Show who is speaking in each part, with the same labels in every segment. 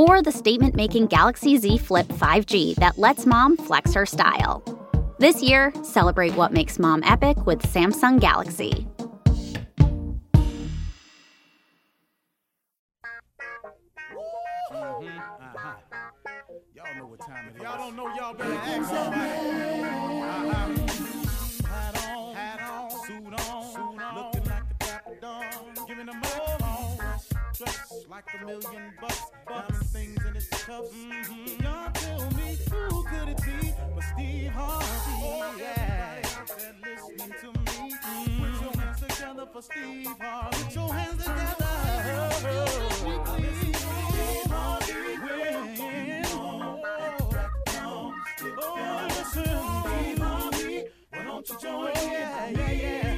Speaker 1: or the statement making Galaxy Z Flip 5G that lets mom flex her style. This year, celebrate what makes mom epic with Samsung Galaxy.
Speaker 2: Uh-huh. Y'all know what time it is. Y'all don't know y'all better. Like a million bucks, diamond things in its cuffs. Mm-hmm. Y'all tell me who could it be but Steve Harvey? Oh, yeah, and listening to me. Mm-hmm. Put your hands together for Steve Harvey. Put your hands together. Steve Harvey. Oh, listen, Steve Harvey. Why don't you join in? Yeah, yeah, yeah.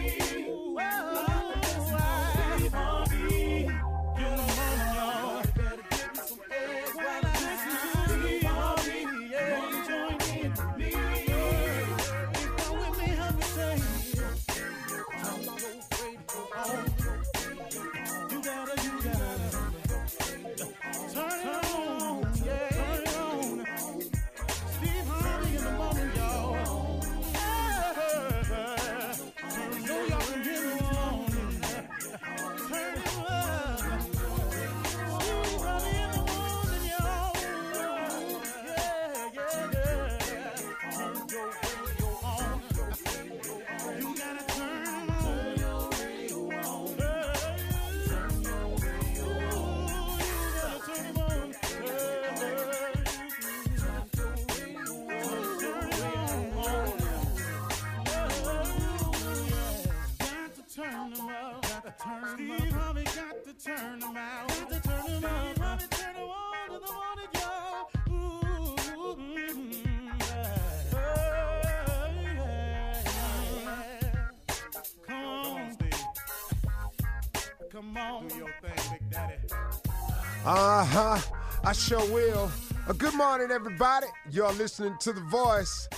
Speaker 2: Come on. Do your thing, Big Daddy.
Speaker 3: Uh huh. I sure will. Uh, good morning, everybody. You're listening to The Voice.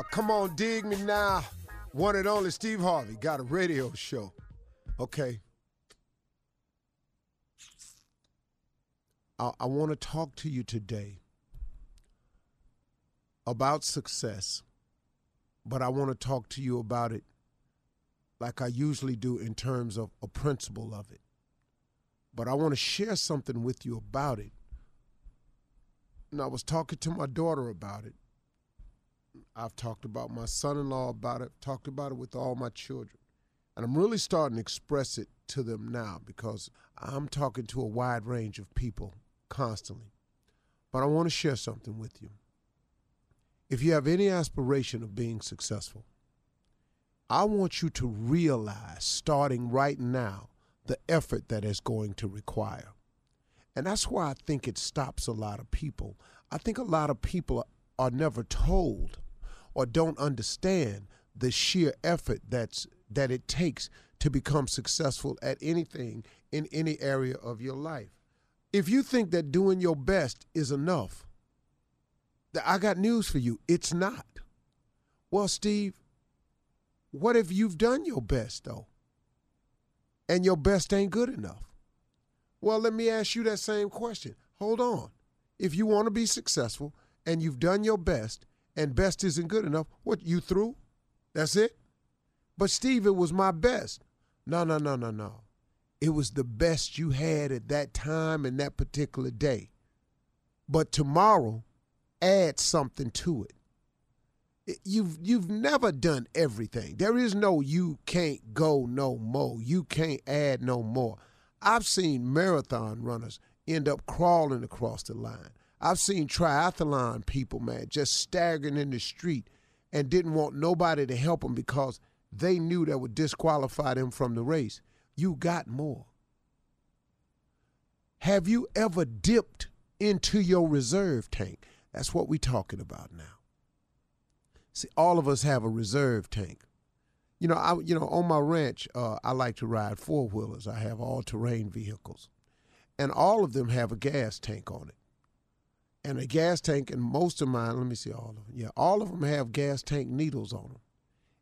Speaker 3: Uh, come on, dig me now. One and only Steve Harvey got a radio show. Okay. I, I want to talk to you today about success, but I want to talk to you about it like I usually do in terms of a principle of it but I want to share something with you about it. And I was talking to my daughter about it. I've talked about my son in law about it, talked about it with all my children. And I'm really starting to express it to them now because I'm talking to a wide range of people constantly. But I want to share something with you. If you have any aspiration of being successful, I want you to realize starting right now the effort that is going to require. And that's why I think it stops a lot of people. I think a lot of people are never told or don't understand the sheer effort that's that it takes to become successful at anything in any area of your life. If you think that doing your best is enough, I got news for you. It's not. Well, Steve, what if you've done your best though? and your best ain't good enough? Well, let me ask you that same question. Hold on. If you want to be successful and you've done your best and best isn't good enough, what, you through? That's it? But Steve, it was my best. No, no, no, no, no. It was the best you had at that time and that particular day. But tomorrow, add something to it. You've you've never done everything. There is no you can't go no more. You can't add no more. I've seen marathon runners end up crawling across the line. I've seen triathlon people, man, just staggering in the street and didn't want nobody to help them because they knew that would disqualify them from the race. You got more. Have you ever dipped into your reserve tank? That's what we're talking about now. See, all of us have a reserve tank. You know, I you know on my ranch, uh, I like to ride four wheelers. I have all terrain vehicles, and all of them have a gas tank on it. And a gas tank, and most of mine, let me see all of them. Yeah, all of them have gas tank needles on them,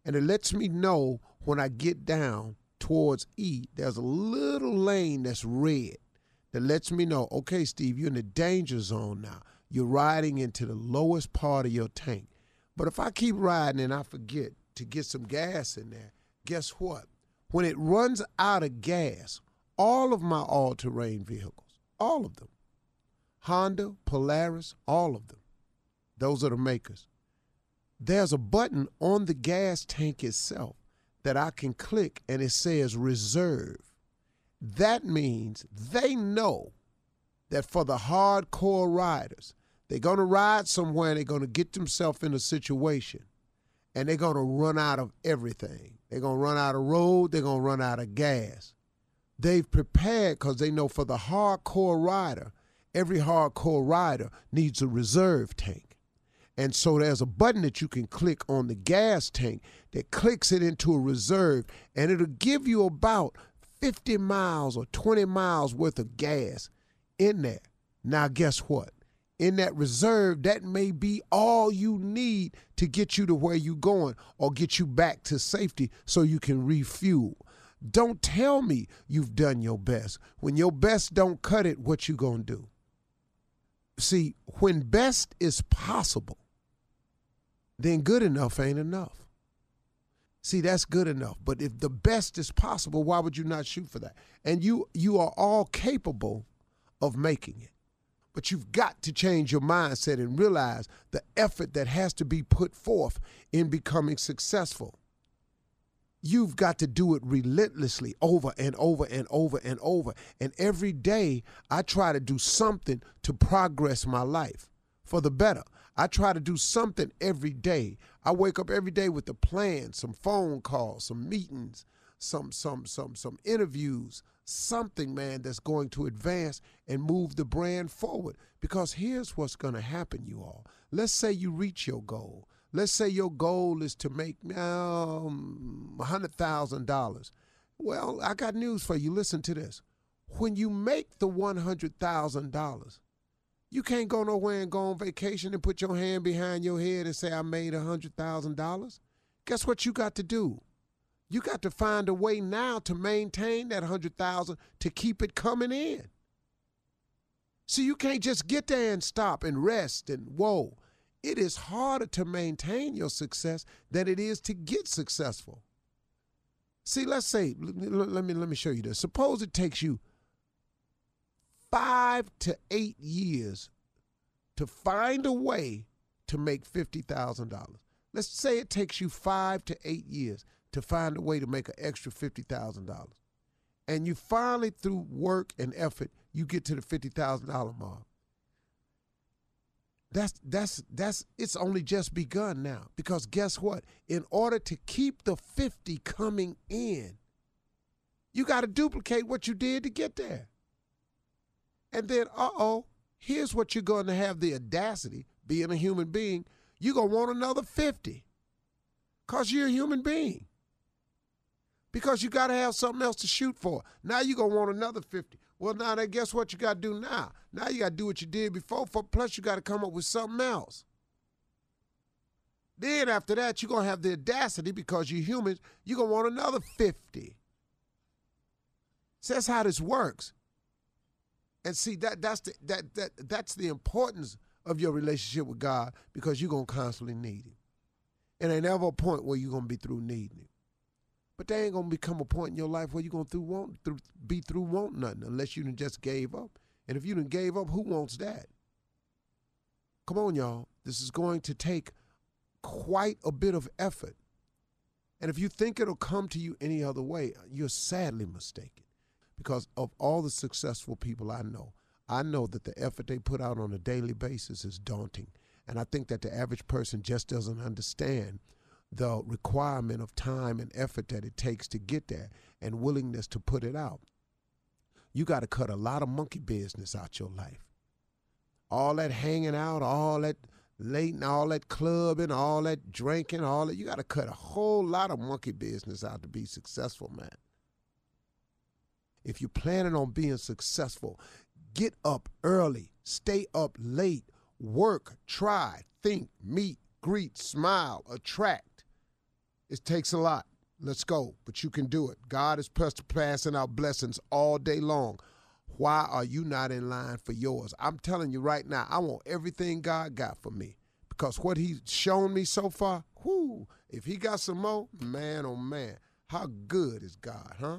Speaker 3: and it lets me know when I get down towards E. There's a little lane that's red that lets me know, okay, Steve, you're in the danger zone now. You're riding into the lowest part of your tank. But if I keep riding and I forget to get some gas in there, guess what? When it runs out of gas, all of my all terrain vehicles, all of them, Honda, Polaris, all of them, those are the makers. There's a button on the gas tank itself that I can click and it says reserve. That means they know that for the hardcore riders, they're going to ride somewhere and they're going to get themselves in a situation and they're going to run out of everything. They're going to run out of road, they're going to run out of gas. They've prepared because they know for the hardcore rider, every hardcore rider needs a reserve tank. And so there's a button that you can click on the gas tank that clicks it into a reserve, and it'll give you about 50 miles or 20 miles worth of gas in there. Now, guess what? In that reserve, that may be all you need to get you to where you're going or get you back to safety so you can refuel. Don't tell me you've done your best. When your best don't cut it, what you going to do? See, when best is possible, then good enough ain't enough. See, that's good enough. But if the best is possible, why would you not shoot for that? And you you are all capable of making it. But you've got to change your mindset and realize the effort that has to be put forth in becoming successful. You've got to do it relentlessly over and over and over and over. And every day, I try to do something to progress my life for the better. I try to do something every day. I wake up every day with a plan, some phone calls, some meetings, some some some some interviews, something man that's going to advance and move the brand forward because here's what's going to happen you all. Let's say you reach your goal. Let's say your goal is to make um, $100,000. Well, I got news for you. Listen to this. When you make the $100,000, you can't go nowhere and go on vacation and put your hand behind your head and say, I made $100,000. Guess what you got to do? You got to find a way now to maintain that 100,000 to keep it coming in. So you can't just get there and stop and rest and whoa. It is harder to maintain your success than it is to get successful. See, let's say, let me let me show you this. Suppose it takes you five to eight years to find a way to make fifty thousand dollars. Let's say it takes you five to eight years to find a way to make an extra fifty thousand dollars, and you finally, through work and effort, you get to the fifty thousand dollar mark. That's that's that's it's only just begun now because guess what? In order to keep the fifty coming in, you got to duplicate what you did to get there. And then, uh oh, here's what you're going to have the audacity, being a human being, you're going to want another 50 because you're a human being. Because you got to have something else to shoot for. Now you're going to want another 50. Well, now, then guess what you got to do now? Now you got to do what you did before, for, plus you got to come up with something else. Then after that, you're going to have the audacity because you're humans, you're going to want another 50. So that's how this works. And see that that's the that that that's the importance of your relationship with God because you're gonna constantly need him. And ain't ever a point where you're gonna be through needing him. But there ain't gonna become a point in your life where you're gonna through want through be through want nothing unless you done just gave up. And if you done gave up, who wants that? come on, y'all. This is going to take quite a bit of effort. And if you think it'll come to you any other way, you're sadly mistaken. Because of all the successful people I know, I know that the effort they put out on a daily basis is daunting. And I think that the average person just doesn't understand the requirement of time and effort that it takes to get there and willingness to put it out. You got to cut a lot of monkey business out your life. All that hanging out, all that late and all that clubbing, all that drinking, all that. You got to cut a whole lot of monkey business out to be successful, man. If you're planning on being successful, get up early, stay up late, work, try, think, meet, greet, smile, attract. It takes a lot. Let's go, but you can do it. God is passing out blessings all day long. Why are you not in line for yours? I'm telling you right now, I want everything God got for me because what He's shown me so far, whoo, if He got some more, man, oh man, how good is God, huh?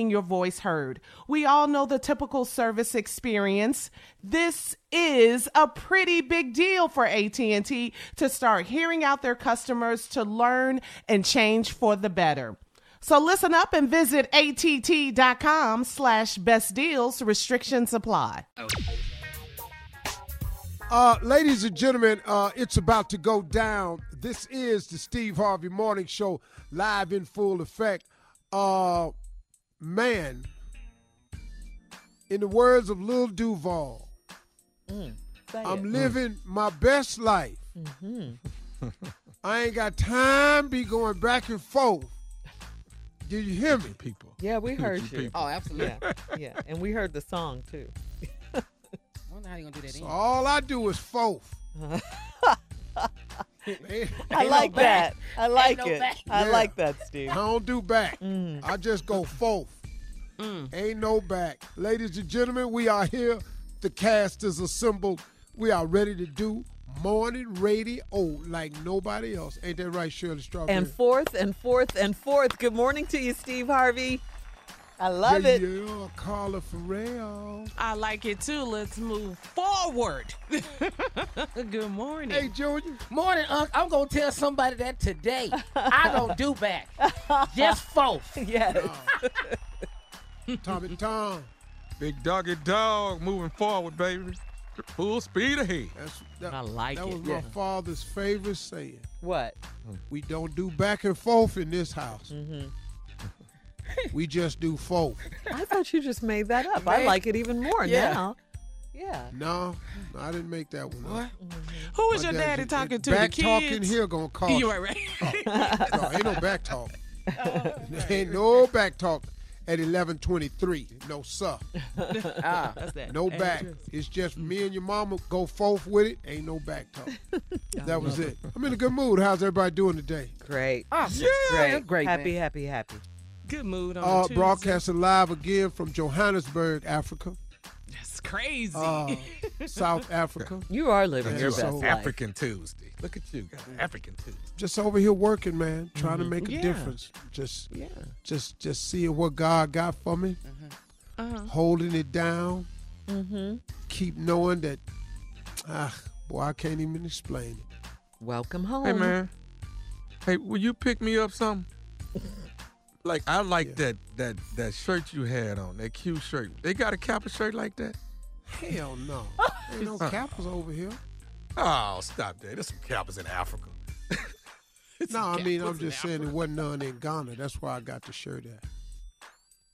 Speaker 4: your voice heard. We all know the typical service experience. This is a pretty big deal for AT&T to start hearing out their customers to learn and change for the better. So listen up and visit att.com slash best deals. Restrictions apply.
Speaker 3: Uh, ladies and gentlemen, uh, it's about to go down. This is the Steve Harvey Morning Show, live in full effect. Uh, man, in the words of Lil Duval, mm. I'm mm. living my best life. Mm-hmm. I ain't got time be going back and forth. Did you hear me, people?
Speaker 5: Yeah, we heard you. People.
Speaker 6: Oh, absolutely.
Speaker 5: Yeah, yeah, and we heard the song too.
Speaker 6: wonder how you gonna do that.
Speaker 3: So
Speaker 6: in.
Speaker 3: all I do is forth.
Speaker 5: I like that. I like
Speaker 6: no
Speaker 5: it.
Speaker 6: back.
Speaker 5: I
Speaker 3: Yeah.
Speaker 5: like that, Steve.
Speaker 3: I don't do back.
Speaker 5: Mm.
Speaker 3: I just go forth. Ain't no back. Ladies and gentlemen, we are here. The cast is assembled. We are ready to do morning radio like nobody else. Ain't that right, Shirley Strawberry?
Speaker 5: And fourth and fourth and fourth. Good morning to you, Steve Harvey. I love
Speaker 3: yeah,
Speaker 5: it.
Speaker 3: Yeah, Carla Ferrell.
Speaker 4: I like it too. Let's move forward. Good morning.
Speaker 3: Hey, Junior.
Speaker 6: Morning, Unc. I'm gonna tell somebody that today. I don't do back. Just forth.
Speaker 5: Yes.
Speaker 3: Tommy Tom.
Speaker 7: Big doggy dog moving forward, baby. Full speed ahead.
Speaker 3: That's, that,
Speaker 6: I like
Speaker 3: that
Speaker 6: it.
Speaker 3: was
Speaker 5: Yeah.
Speaker 3: my father's favorite saying.
Speaker 5: What?
Speaker 3: We don't do back and forth in this house.
Speaker 5: Mm-hmm.
Speaker 3: we just do forth.
Speaker 5: I thought you just made that up. I like it even more
Speaker 6: Yeah.
Speaker 5: now. Yeah.
Speaker 3: No, no, I didn't make that one. up.
Speaker 4: Who was your daddy
Speaker 3: dad-
Speaker 4: talking to?
Speaker 3: Back
Speaker 4: the kids?
Speaker 3: talking here gonna cost.
Speaker 4: You right, right.
Speaker 3: no, ain't no back talk. ain't no back talk at eleven twenty three. No sir.
Speaker 6: Ah,
Speaker 4: That's that.
Speaker 3: No back. It's just me and your mama go forth with it. Ain't no back talk. that was it. I'm in a good mood. How's everybody doing today?
Speaker 5: Great.
Speaker 6: awesome.
Speaker 5: Great.
Speaker 6: great,
Speaker 5: Happy,
Speaker 6: man.
Speaker 5: happy, happy.
Speaker 4: Good mood on
Speaker 3: Uh,
Speaker 4: Tuesday.
Speaker 3: broadcasting live again from Johannesburg, Africa,
Speaker 4: That's crazy.
Speaker 3: uh, South Africa.
Speaker 5: You are living
Speaker 3: Yeah,
Speaker 5: your
Speaker 3: so-
Speaker 5: best life.
Speaker 7: African Tuesday. Look at you, guys. African Tuesday.
Speaker 3: Just over here working, man, trying to make a
Speaker 4: Yeah.
Speaker 3: difference. Just,
Speaker 5: Yeah.
Speaker 3: just, just seeing what God got for me,
Speaker 4: uh-huh.
Speaker 3: holding it down.
Speaker 5: Mm-hmm.
Speaker 3: Keep knowing that, ah, boy, I can't even explain it.
Speaker 5: Welcome home.
Speaker 7: Hey man. Hey, will you pick me up something? like I like
Speaker 3: Yeah.
Speaker 7: that that that shirt you had on, that cute shirt. They got a Kappa shirt like that?
Speaker 3: Hell no, ain't no Kappas over here.
Speaker 7: Oh, stop that. There's some Kappas in Africa.
Speaker 3: No, I mean I'm just saying there wasn't none in Ghana. That's why I got the shirt at.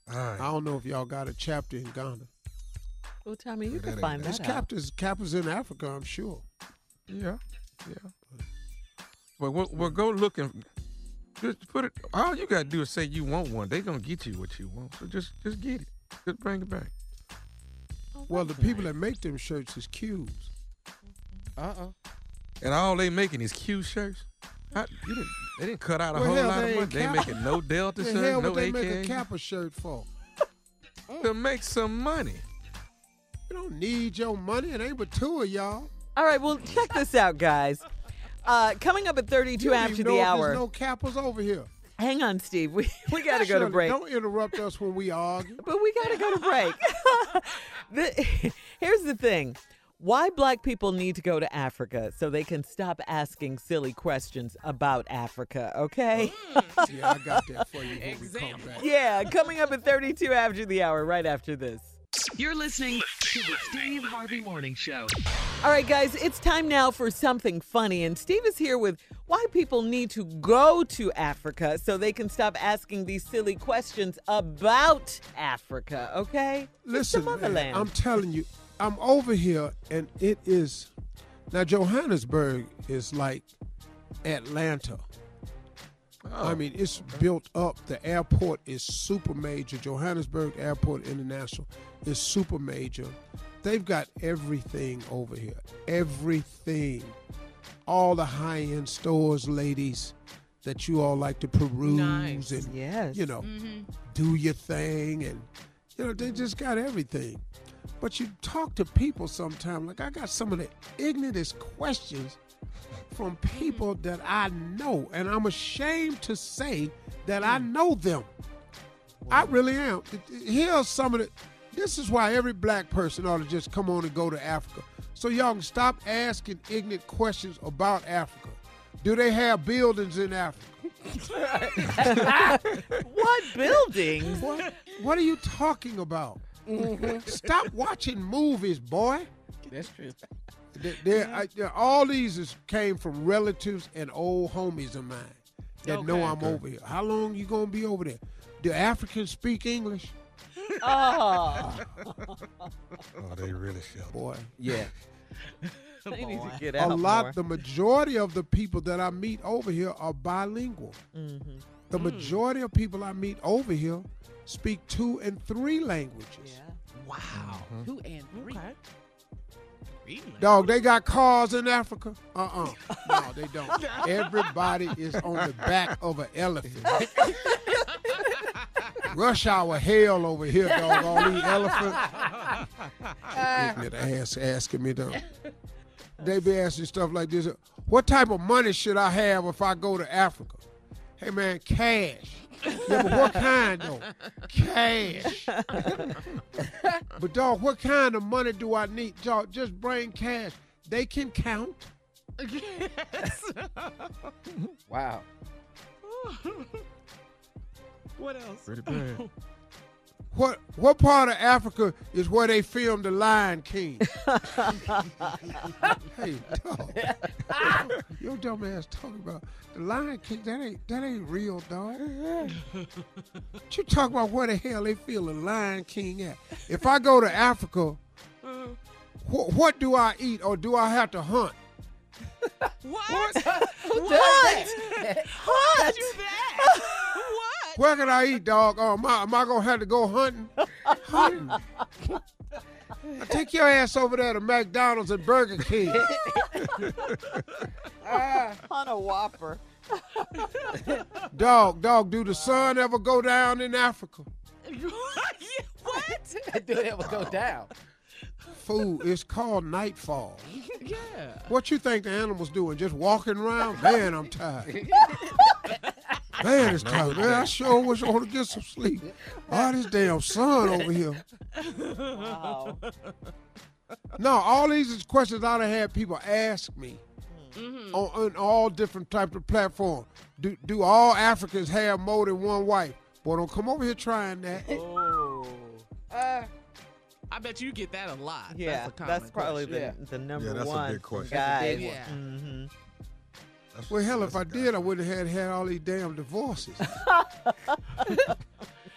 Speaker 7: All right.
Speaker 3: I don't know if y'all got a chapter in Ghana.
Speaker 5: Well, Tommy, you
Speaker 7: That
Speaker 5: can find
Speaker 7: bad.
Speaker 3: There's
Speaker 5: that out.
Speaker 3: Kappas, Kappas in Africa, I'm sure.
Speaker 7: Yeah, yeah. But we'll, we'll go looking. Just put it. All you gotta do is say you want one. They gonna get you what you want. So just just get it. Just bring it back.
Speaker 3: Well, the people that make them shirts is Q's. Mm-hmm.
Speaker 6: Uh-uh.
Speaker 7: And all they making is Q shirts. How, you didn't, they didn't cut out a
Speaker 3: Well,
Speaker 7: whole
Speaker 3: hell,
Speaker 7: lot of money.
Speaker 3: ain't
Speaker 7: They
Speaker 3: Kappa.
Speaker 7: making no Delta
Speaker 3: The
Speaker 7: shirt,
Speaker 3: hell
Speaker 7: no
Speaker 3: would they make a
Speaker 7: AK.
Speaker 3: Kappa shirt for? Mm.
Speaker 7: To make some money.
Speaker 3: You don't need your money. It ain't but two of y'all.
Speaker 5: All right, well, check this out, guys. Uh, coming up at 32 after the hour.
Speaker 3: There's no Kappas over here.
Speaker 5: Hang on, Steve. We, we got to go to break.
Speaker 3: Don't interrupt us when we argue.
Speaker 5: But we got to go to break. the, here's the thing why black people need to go to Africa so they can stop asking silly questions about Africa, okay?
Speaker 3: Yeah, I got that for you when we come back.
Speaker 5: yeah, coming up at 32 after the hour, right after this.
Speaker 8: You're listening to the Steve Harvey Morning Show.
Speaker 5: All right, guys, it's time now for something funny. And Steve is here with why people need to go to Africa so they can stop asking these silly questions about Africa, okay? It's
Speaker 3: Listen,
Speaker 5: the
Speaker 3: man,
Speaker 5: motherland.
Speaker 3: I'm telling you, I'm over here, and it is now Johannesburg is like Atlanta. I mean, it's built up. The airport is super major. Johannesburg Airport International is super major. They've got everything over here. Everything. All the high end stores, ladies, that you all like to peruse
Speaker 4: Nice.
Speaker 3: and
Speaker 5: yes.
Speaker 3: you know, mm-hmm. do your thing, and you know they just got everything. But you talk to people sometimes, like I got some of the ignorantest questions from mm-hmm. people that I know, and I'm ashamed to say that I mm. know them. I really am. Here's some of the. This is why every black person ought to just come on and go to Africa, so y'all can stop asking ignorant questions about Africa. Do they have buildings in Africa?
Speaker 5: what buildings?
Speaker 3: What, what are you talking about? Mm-hmm. Stop watching movies, boy.
Speaker 6: That's true.
Speaker 3: They- they're- I- mm-hmm. they're- all these is, came from relatives and old homies of mine that know I'm
Speaker 7: Okay.
Speaker 3: over here. How long you gonna be over there? Do Africans speak English?
Speaker 5: Oh,
Speaker 7: Oh, they really should.
Speaker 3: Boy,
Speaker 6: Yeah.
Speaker 5: they need to get out.
Speaker 3: a lot.
Speaker 5: more.
Speaker 3: The majority of the people that I meet over here are bilingual.
Speaker 5: Mhm.
Speaker 3: The hmm. majority of people I meet over here speak two and three languages.
Speaker 5: Yeah.
Speaker 6: Wow. Two and three.
Speaker 4: Okay.
Speaker 3: Dog, they got cars in Africa? Uh-uh. No, they don't. Everybody is on the back of an elephant. Rush hour hell over here, dog. All these elephants. Ignorant ass asking me though. They be asking stuff like this. What type of money should I have if I go to Africa? Hey man, cash. Yeah, but what kind though? Cash. but dog, what kind of money do I need? Dog, just bring cash. They can count.
Speaker 4: Yes.
Speaker 6: Wow.
Speaker 4: what else?
Speaker 7: Pretty bad.
Speaker 3: What what part of Africa is where they filmed The Lion King? hey, dog. Your dumb ass talking about The Lion King. That ain't that ain't real, dog. What you talking about where the hell they film The Lion King at? If I go to Africa, mm. wh- what do I eat or do I have to hunt?
Speaker 4: What?
Speaker 6: Who does that?
Speaker 4: What? You that? What?
Speaker 3: Where can I eat, dog? Oh, am I, am I gonna have to go hunting? hunting. I take your ass over there to McDonald's and Burger King. Ah.
Speaker 5: On a Whopper.
Speaker 3: dog, dog, do the sun ever go down in Africa?
Speaker 4: what?
Speaker 6: Do it ever go down?
Speaker 3: Fool, it's called nightfall.
Speaker 4: Yeah.
Speaker 3: What you think the animals doing? Just walking around? Man, I'm tired. Man, it's tired. Man, I sure wish I want to get some sleep. All this damn sun over here.
Speaker 5: Wow.
Speaker 3: No, all these questions I done had people ask me
Speaker 4: Mm-hmm.
Speaker 3: on, on all different types of platforms. Do do all Africans have more than one wife? Boy, don't come over here trying that.
Speaker 5: Oh. Uh,
Speaker 4: I bet you get that a lot.
Speaker 5: yeah,
Speaker 4: that's, a
Speaker 5: that's probably
Speaker 4: question.
Speaker 5: the, the number yeah,
Speaker 7: that's a
Speaker 5: one.
Speaker 7: big
Speaker 5: from
Speaker 7: question.
Speaker 5: Guys.
Speaker 4: Yeah.
Speaker 5: hmm
Speaker 7: That's-
Speaker 3: Well, hell, if I did, I wouldn't have had, had all these damn divorces.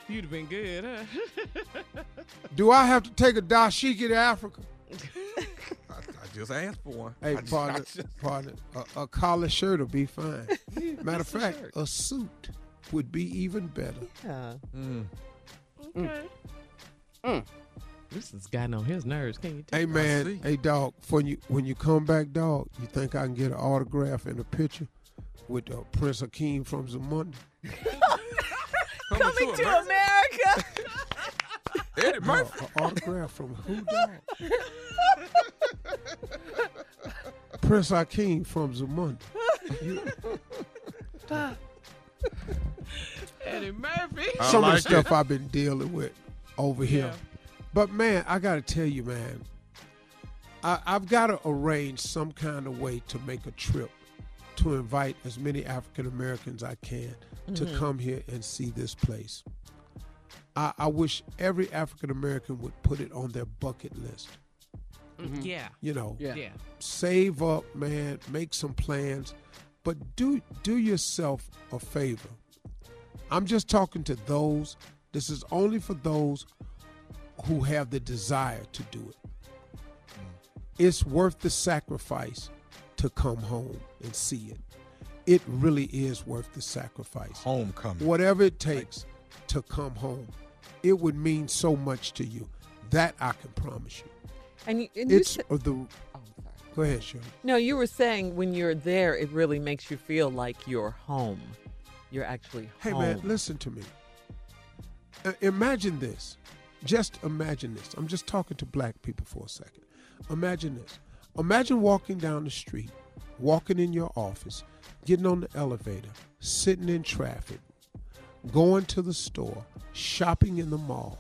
Speaker 4: You'd have been good, huh?
Speaker 3: do I have to take a dashiki to Africa?
Speaker 7: I, I just asked for one.
Speaker 3: Hey,
Speaker 7: I
Speaker 3: partner,
Speaker 7: I just-
Speaker 3: partner, a, a collar shirt will be fine. Matter of fact, a suit would be even better.
Speaker 5: Yeah.
Speaker 7: Mm.
Speaker 4: Okay. This has gotten on his nerves. Can you tell?
Speaker 3: Hey man, hey dog, when you when you come back, dog, you think I can get an autograph and a picture with uh, Prince Akeem from Zamunda?
Speaker 5: Coming to America.
Speaker 7: Eddie
Speaker 3: No,
Speaker 7: Murphy.
Speaker 3: an autograph from who, dog? Prince Akeem from Zamunda. You-
Speaker 4: Eddie Murphy.
Speaker 7: I
Speaker 3: some of
Speaker 7: like
Speaker 3: the stuff I've been dealing with over here.
Speaker 4: Yeah.
Speaker 3: But man, I got to tell you, man, I, I've got to arrange some kind of way to make a trip to invite as many African Americans I can to mm-hmm. come here and see this place. I, I wish every African American would put it on their bucket list. Mm-hmm. Mm-hmm.
Speaker 4: Yeah.
Speaker 3: You know,
Speaker 6: Yeah.
Speaker 4: Yeah.
Speaker 3: save up, man, make some plans, but do do yourself a favor. I'm just talking to those. This is only for those who have the desire to do it. It's worth the sacrifice to come home and see it. It really is worth the sacrifice.
Speaker 7: Homecoming.
Speaker 3: Whatever it takes to come home, it would mean so much to you. That I can promise you.
Speaker 5: And you, and you
Speaker 3: It's
Speaker 5: said-
Speaker 3: of the.
Speaker 5: oh.
Speaker 3: Go ahead, Shirley.
Speaker 5: No, you were saying when you're there, it really makes you feel like you're home. You're actually home.
Speaker 3: Hey man, listen to me. Uh, imagine this. Just imagine this. I'm just talking to black people for a second. Imagine this. Imagine walking down the street, walking in your office, getting on the elevator, sitting in traffic, going to the store, shopping in the mall,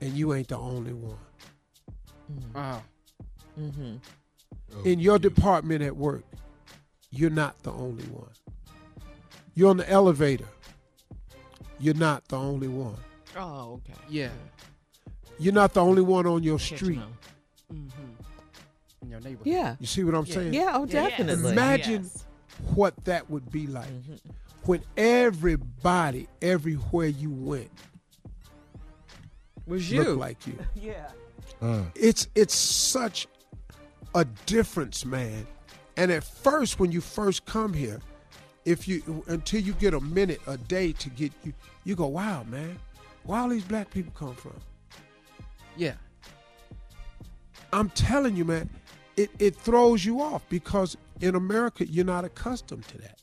Speaker 3: and you ain't the only one.
Speaker 6: Wow.
Speaker 5: Mm-hmm.
Speaker 7: Oh,
Speaker 3: in your department at work, you're not the only one. You're on the elevator, you're not the only one.
Speaker 4: Oh, okay.
Speaker 6: Yeah.
Speaker 3: You're not the only one on your street.
Speaker 4: Mm-hmm.
Speaker 6: In your neighborhood.
Speaker 5: Yeah.
Speaker 3: You see what I'm saying?
Speaker 5: Yeah, oh, definitely.
Speaker 3: Imagine
Speaker 4: Yes.
Speaker 3: what that would be like
Speaker 5: Mhm.
Speaker 3: when everybody, everywhere you went,
Speaker 5: Was you.
Speaker 3: looked like you.
Speaker 5: yeah.
Speaker 7: Uh,
Speaker 3: It's it's such a difference, man. And at first, when you first come here, if you until you get a minute a day to get you, you go, wow, man, where all these black people come from?
Speaker 6: Yeah.
Speaker 3: I'm telling you, man, it, it throws you off because in America you're not accustomed to that.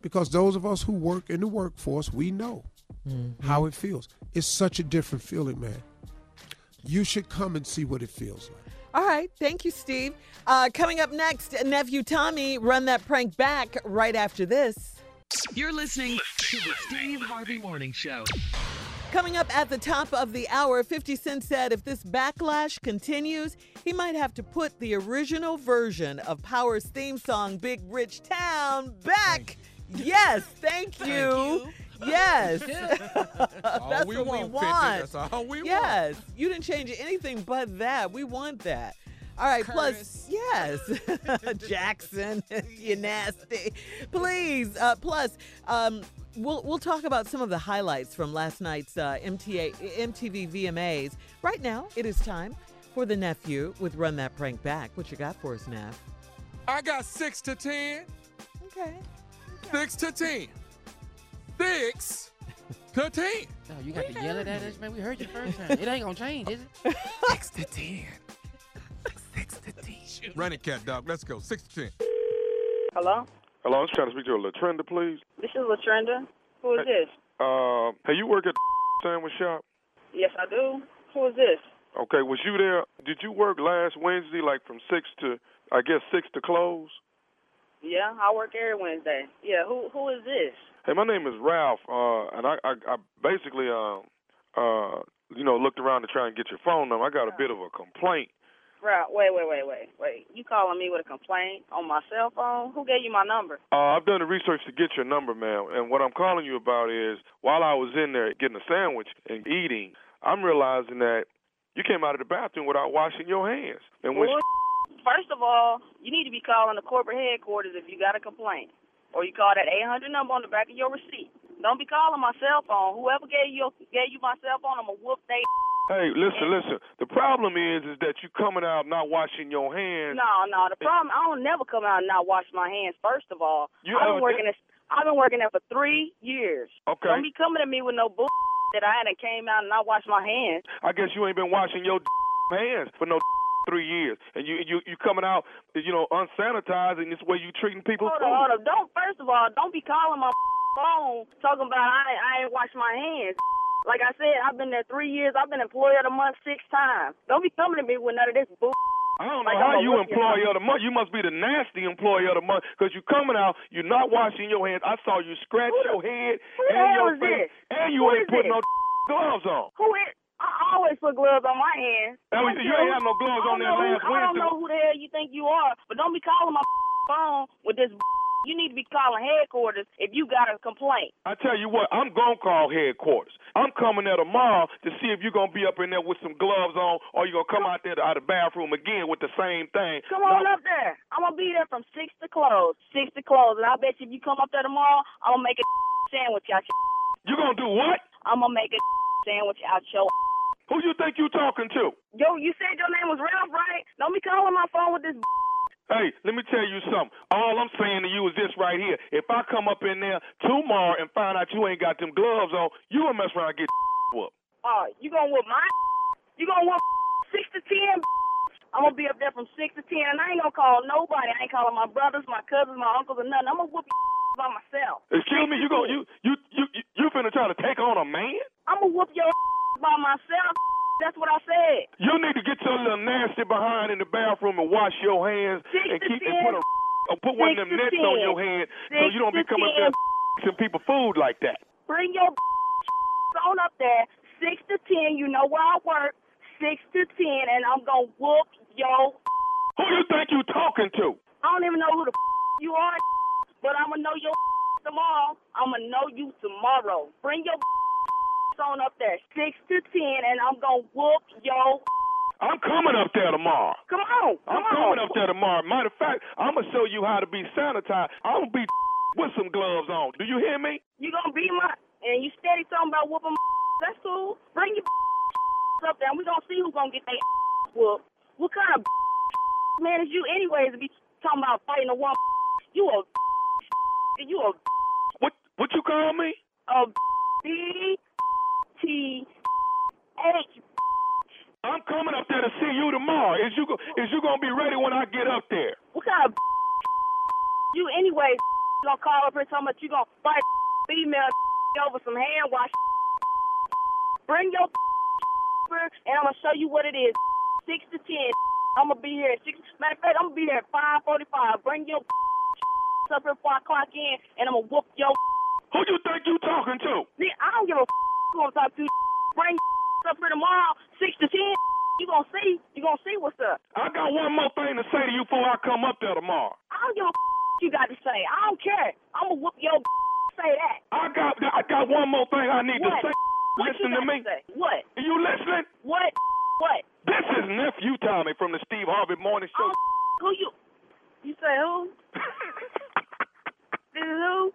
Speaker 3: Because those of us who work in the workforce, we know how it feels. It's such a different feeling, man. You should come and see what it feels like.
Speaker 5: All right. Thank you, Steve. Uh, coming up next, nephew Tommy, run that prank back right after this.
Speaker 8: You're listening to the Steve Harvey Morning Show.
Speaker 5: Coming up at the top of the hour, 50 Cent said if this backlash continues, he might have to put the original version of Power's theme song, Big Rich Town, back. Yes, thank you.
Speaker 4: you.
Speaker 5: Yes. That's
Speaker 7: we
Speaker 5: what we
Speaker 7: want,
Speaker 5: want.
Speaker 7: Pigeon. That's all we want.
Speaker 5: Yes. You didn't change anything but that. We want that. All right, plus, yes, Jackson, you nasty. Please, uh, plus, um, we'll we'll talk about some of the highlights from last night's uh, MTA, MTV VMAs. Right now, it is time for the nephew with Run That Prank Back. What you got for us, Neff?
Speaker 7: I got six to ten.
Speaker 5: Okay.
Speaker 7: Six to ten. Six to ten.
Speaker 6: No, you got to yell it at us, man. We heard you first time. It ain't gonna change, is it?
Speaker 7: Six to ten. Six to ten. Run it, cat dog. Let's go. Six to ten.
Speaker 9: Hello?
Speaker 10: Hello, I was trying to speak to a Latrenda, please.
Speaker 9: This is Latrenda. Who is this?
Speaker 10: Uh, hey, you work at the sandwich shop?
Speaker 9: Yes, I do. Who is this?
Speaker 10: Okay, was you there? Did you work last Wednesday, like from six to, I guess six to close?
Speaker 9: Yeah, I work every Wednesday. Yeah, who who is this?
Speaker 10: Hey, my name is Ralph, uh, and I, I, I basically, um, uh, you know, looked around to try and get your phone number. I got a bit of a complaint.
Speaker 9: Right, wait, wait, wait, wait, wait. You calling me with a complaint on my cell phone? Who gave you my number?
Speaker 10: Uh, I've done the research to get your number, ma'am, and what I'm calling you about is while I was in there getting a sandwich and eating, I'm realizing that you came out of the bathroom without washing your hands. And when
Speaker 9: Bull- First of all, you need to be calling the corporate headquarters if you got a complaint. Or you call that 800 number on the back of your receipt. Don't be calling my cell phone. Whoever gave you gave you my cell phone, I'm going to whoop they
Speaker 10: Hey, listen, listen. The problem is, is that you coming out not washing your hands.
Speaker 9: No, no. The problem, I don't never come out and not wash my hands. First of all,
Speaker 10: You-
Speaker 9: I've been working this. I've been working there for three years.
Speaker 10: Okay.
Speaker 9: Don't be coming at me with no bull that I hadn't came out and not washed my hands.
Speaker 10: I guess you ain't been washing your hands for no three years, and you you you coming out, you know, unsanitized, and this way you treating people.
Speaker 9: Hold on, hold on. Don't. First of all, don't be calling my phone talking about I I ain't washed my hands. Like I said, I've been there three years. I've been employee of the month six times. Don't be coming to me with none of this bull.
Speaker 10: I don't know
Speaker 9: Like,
Speaker 10: how you employee of the month. You must be the nasty employee of the month because you're coming out, you're not washing your hands. I saw you scratch
Speaker 9: the-
Speaker 10: your head
Speaker 9: who the
Speaker 10: and
Speaker 9: hell
Speaker 10: your
Speaker 9: is
Speaker 10: face,
Speaker 9: this?
Speaker 10: and you
Speaker 9: Who
Speaker 10: ain't putting
Speaker 9: this?
Speaker 10: no gloves on.
Speaker 9: Who is? I always put gloves on my hands. I
Speaker 10: you
Speaker 9: don't
Speaker 10: ain't have no gloves on there
Speaker 9: know who-
Speaker 10: last
Speaker 9: I don't know who the hell you think you are, but don't be calling my phone with this. You need to be calling headquarters if you got a complaint.
Speaker 10: I tell you what, I'm gonna call headquarters. I'm coming there tomorrow to see if you're gonna be up in there with some gloves on, or you gonna come out there to, out of the bathroom again with the same thing.
Speaker 9: Come on up there. I'm gonna be there from six to close. Six to close, and I bet you if you come up there tomorrow, I'm gonna make a sandwich out your.
Speaker 10: You gonna do what?
Speaker 9: I'm gonna make a sandwich out your.
Speaker 10: Who you think you talking to?
Speaker 9: Yo, you said your name was Ralph, right? Don't be calling my phone with this.
Speaker 10: Hey, let me tell you something. All I'm saying to you is this right here. If I come up in there tomorrow and find out you ain't got them gloves on, you gonna mess around and get whooped.
Speaker 9: Oh, you gonna whoop my? You gonna whoop six to ten? I'm gonna be up there from six to ten, and I ain't gonna call nobody. I ain't calling my brothers, my cousins, my uncles, or nothing. I'm gonna whoop your by myself.
Speaker 10: Excuse me, you gonna you you you, you finna try to take on a man?
Speaker 9: I'm gonna whoop your by myself. That's what I said.
Speaker 10: You need to get your little nasty behind in the bathroom and wash your hands
Speaker 9: Six
Speaker 10: and keep and put a or put one of them nets
Speaker 9: ten.
Speaker 10: on your hand so you don't be coming up there some people food like that.
Speaker 9: Bring your on up there, six to ten. You know where I work, six to ten, and I'm gonna whoop your.
Speaker 10: Who you think you talking to?
Speaker 9: I don't even know who the you are, but I'm gonna know your tomorrow. I'm gonna know you tomorrow. Bring your on up there, six to ten, and I'm gonna whoop your.
Speaker 10: I'm coming up there tomorrow.
Speaker 9: Come on,
Speaker 10: I'm
Speaker 9: come on.
Speaker 10: coming up there tomorrow. Matter of fact, I'm gonna show you how to be sanitized. I'm gonna be with some gloves on. Do you hear me?
Speaker 9: You gonna be my and you steady talking about whooping. That's cool. Bring your up there, and we gonna see who's gonna get their whooped. What kind of man is you, anyways, to be talking about fighting a woman? You a you a
Speaker 10: What what you call me?
Speaker 9: a B H.
Speaker 10: I'm coming up there to see you tomorrow. Is you go, is you gonna be ready when I get up there?
Speaker 9: What kind of you, anyways? Gonna call up here talking about you gonna fight female over some hand wash. Bring your and I'm gonna show you what it is. Six to ten. I'm gonna be here at six. Matter of fact, I'm gonna be there at five forty-five. Bring your up here before I clock in, and I'm gonna whoop your.
Speaker 10: Who you think you talking to?
Speaker 9: I don't give a I'm talking to. Bring up here tomorrow, six to ten. You gonna see? You gonna see what's up?
Speaker 10: I got one more thing to say to you before I come up there tomorrow.
Speaker 9: I don't give a you got to say. I don't care. I'm gonna whoop your say that?
Speaker 10: I got I got one more thing I need
Speaker 9: What?
Speaker 10: to say.
Speaker 9: What
Speaker 10: Listen to me.
Speaker 9: say? What?
Speaker 10: Are you listening?
Speaker 9: What? What?
Speaker 10: This is nephew Tommy from the Steve Harvey Morning Show.
Speaker 9: Oh, who you? You say who? This is who?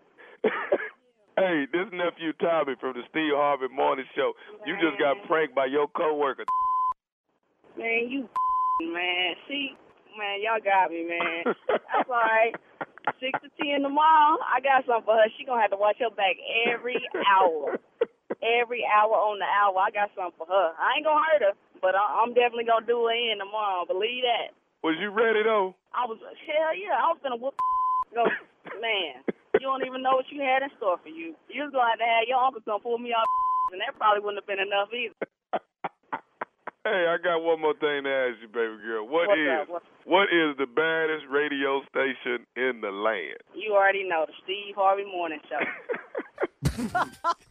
Speaker 10: Hey, this nephew Tommy from the Steve Harvey Morning Show. You just got pranked by your coworker.
Speaker 9: Man, you man. See, man, y'all got me, man. That's all right. Six to ten tomorrow. I got something for her. She gonna have to watch her back every hour. Every hour on the hour. I got something for her. I ain't gonna hurt her, but I- I'm definitely gonna do her in tomorrow. Believe that.
Speaker 10: Was you ready though?
Speaker 9: I was hell yeah. I was gonna whoop. Go, man. You don't even know what you had in store for you. You was gonna have to have your uncle come pull me off, and that probably wouldn't have been enough either.
Speaker 10: Hey, I got one more thing to ask you, baby girl. What
Speaker 9: What's
Speaker 10: is
Speaker 9: up? What's-
Speaker 10: the baddest radio station in the land?
Speaker 9: You already know the Steve Harvey Morning Show.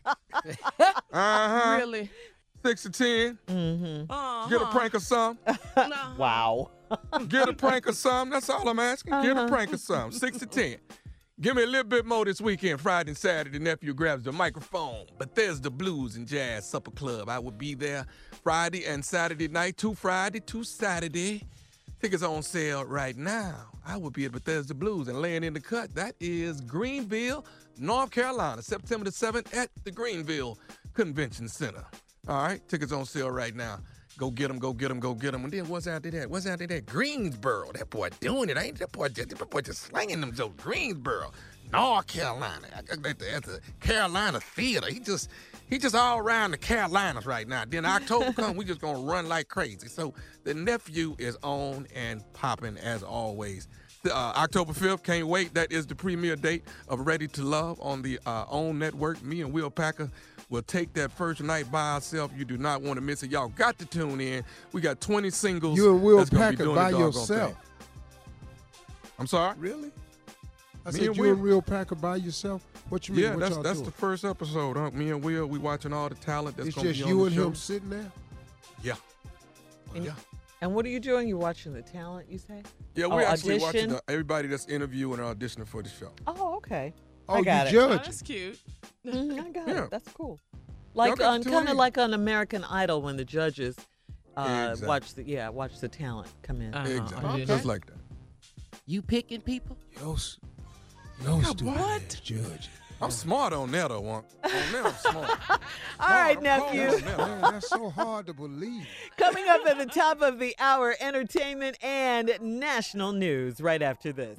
Speaker 7: Uh-huh.
Speaker 4: Really?
Speaker 7: Six to 10
Speaker 5: Mm-hmm.
Speaker 4: Uh-huh.
Speaker 7: Get a prank or something.
Speaker 5: Wow.
Speaker 7: Get a prank or something. That's all I'm asking. Get a prank or something. Six to ten. Give me a little bit more this weekend, Friday and Saturday. Nephew grabs the microphone. But there's the Blues and Jazz Supper Club. I will be there Friday and Saturday night. Two Friday, two Saturday. Tickets on sale right now. I will be at Bethesda Blues and laying in the cut. That is Greenville, North Carolina, September the 7th at the Greenville Convention Center. All right, tickets on sale right now. Go get them, go get them, go get them. And then what's after that? What's after that? Greensboro. That boy doing it, ain't that boy? Just, that boy just slanging them jokes. Greensboro, North Carolina. At the Carolina Theater. He just he just all around the Carolinas right now. Then October come, we just gonna run like crazy. So the nephew is on and popping as always. Uh, October 5th, can't wait. That is the premiere date of Ready to Love on the uh, OWN network. Me and Will Packer will take that first night by ourselves. You do not want to miss it. Y'all got to tune in. We got 20 singles.
Speaker 3: You and Will
Speaker 7: that's gonna
Speaker 3: Packer by yourself.
Speaker 7: I'm sorry?
Speaker 3: Really? I
Speaker 7: Me
Speaker 3: said
Speaker 7: and
Speaker 3: you
Speaker 7: Will.
Speaker 3: and Will Packer by yourself. What you mean?
Speaker 7: Yeah,
Speaker 3: what
Speaker 7: that's that's
Speaker 3: doing?
Speaker 7: the first episode. Huh? Me and Will, we watching all the talent that's
Speaker 3: It's
Speaker 7: gonna
Speaker 3: just
Speaker 7: be on
Speaker 3: you and
Speaker 7: show.
Speaker 3: him sitting there.
Speaker 7: Yeah.
Speaker 5: And,
Speaker 7: yeah.
Speaker 5: and what are you doing? You're watching the talent, you say?
Speaker 7: Yeah,
Speaker 5: Oh,
Speaker 7: we're actually watching the, everybody that's interviewing and auditioning for the show.
Speaker 5: Oh, okay.
Speaker 3: Oh,
Speaker 5: I
Speaker 3: you
Speaker 5: got it.
Speaker 3: judge.
Speaker 4: Oh, that's cute.
Speaker 5: Mhm, I got
Speaker 7: Yeah.
Speaker 5: it. That's cool. Like
Speaker 7: got
Speaker 5: on
Speaker 7: to
Speaker 5: kind of
Speaker 7: in.
Speaker 5: like on American Idol when the judges uh,
Speaker 7: Exactly.
Speaker 5: watch the yeah watch the talent come in.
Speaker 4: Uh-huh.
Speaker 7: exactly.
Speaker 4: Okay.
Speaker 7: Just like that.
Speaker 6: You picking people?
Speaker 3: Yo, s- yo, stupid
Speaker 4: what?
Speaker 3: ass judge.
Speaker 7: I'm smart on that, I want. On that, I'm smart.
Speaker 5: All right,
Speaker 7: Smart, I'm cold
Speaker 5: nephew.
Speaker 7: on that.
Speaker 3: Man, that's so hard to believe.
Speaker 5: Coming up at the top of the hour, entertainment and national news right after this.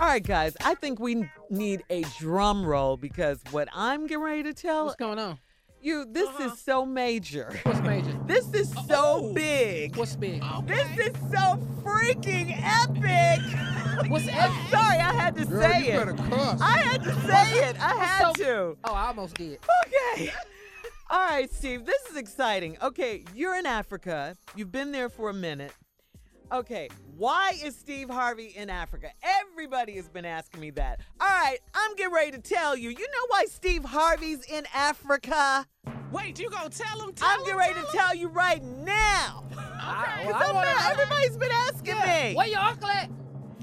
Speaker 5: All right, guys, I think we need a drum roll because what I'm getting ready to tell
Speaker 6: What's going on?
Speaker 5: you, this is uh-huh. so major.
Speaker 6: What's major?
Speaker 5: This is so big.
Speaker 6: What's big?
Speaker 5: This is so freaking epic.
Speaker 6: What's
Speaker 5: I'm
Speaker 6: epic?
Speaker 5: sorry, I had to
Speaker 3: Girl,
Speaker 5: say
Speaker 3: you
Speaker 5: it.
Speaker 3: better cuss.
Speaker 5: I had to say it. I had
Speaker 6: so-
Speaker 5: to.
Speaker 6: Oh, I almost did.
Speaker 5: Okay. All right, Steve, this is exciting. Okay, you're in Africa. You've been there for a minute. Okay, why is Steve Harvey in Africa? Everybody has been asking me that. All right, I'm getting ready to tell you. You know why Steve Harvey's in Africa?
Speaker 4: Wait, you gonna tell them? Tell
Speaker 5: I'm getting ready to tell you right now.
Speaker 6: Okay.
Speaker 5: Because I'm not- everybody's been asking me.
Speaker 6: Where your uncle at?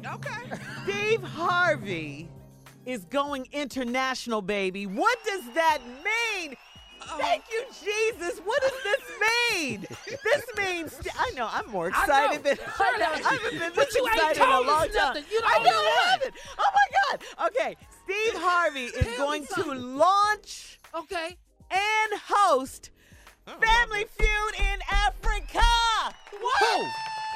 Speaker 4: Okay.
Speaker 5: Steve Harvey is going international, baby. What does that mean? Thank you, Jesus. What does this mean? this means I know I'm more
Speaker 6: I
Speaker 5: excited
Speaker 6: know.
Speaker 5: than I, know, I haven't been this
Speaker 6: you
Speaker 5: excited in a long time.
Speaker 6: You
Speaker 5: I know I haven't. Oh my God. Okay, Steve Harvey is going to launch
Speaker 6: Okay.
Speaker 5: and host Family Feud in Africa. What?
Speaker 6: Who?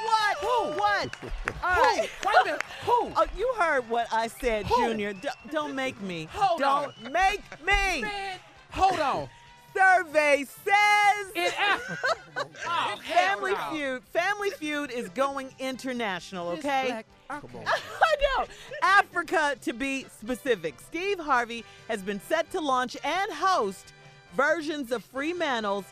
Speaker 5: What? Who? What? All right.
Speaker 6: Wait a minute. Who?
Speaker 5: Oh, you heard what I said,
Speaker 6: Who?
Speaker 5: Junior. D- don't make me.
Speaker 6: Hold
Speaker 5: don't make me.
Speaker 6: Man, hold on.
Speaker 5: Survey says
Speaker 6: In Africa. Oh, hell
Speaker 5: Family
Speaker 6: no.
Speaker 5: Feud. Family Feud is going international. Okay.
Speaker 6: black- okay.
Speaker 5: I know. Africa, to be specific. Steve Harvey has been set to launch and host versions of Fremantle's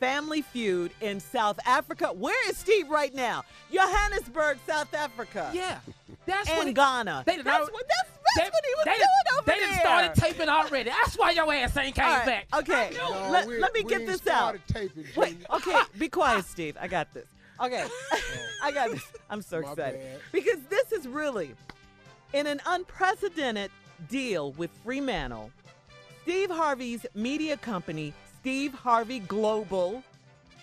Speaker 5: Family Feud in South Africa. Where is Steve right now? Johannesburg, South Africa.
Speaker 6: Yeah. That's
Speaker 5: And
Speaker 6: what it-
Speaker 5: Ghana.
Speaker 6: They done
Speaker 5: that's
Speaker 6: already-
Speaker 5: what, that's, that's what he was
Speaker 6: they,
Speaker 5: doing over
Speaker 6: they
Speaker 5: there.
Speaker 6: done started taping already. That's why your ass ain't came
Speaker 5: All right,
Speaker 6: back.
Speaker 5: Okay,
Speaker 3: No,
Speaker 5: let,
Speaker 3: we-
Speaker 5: let me
Speaker 3: we
Speaker 5: get
Speaker 3: ain't
Speaker 5: this out.
Speaker 3: taping,
Speaker 5: Wait, okay, be quiet, Steve. I got this. Okay, I got this. I'm so
Speaker 3: My
Speaker 5: excited
Speaker 3: bad.
Speaker 5: because this is really in an unprecedented deal with Fremantle. Steve Harvey's media company, Steve Harvey Global.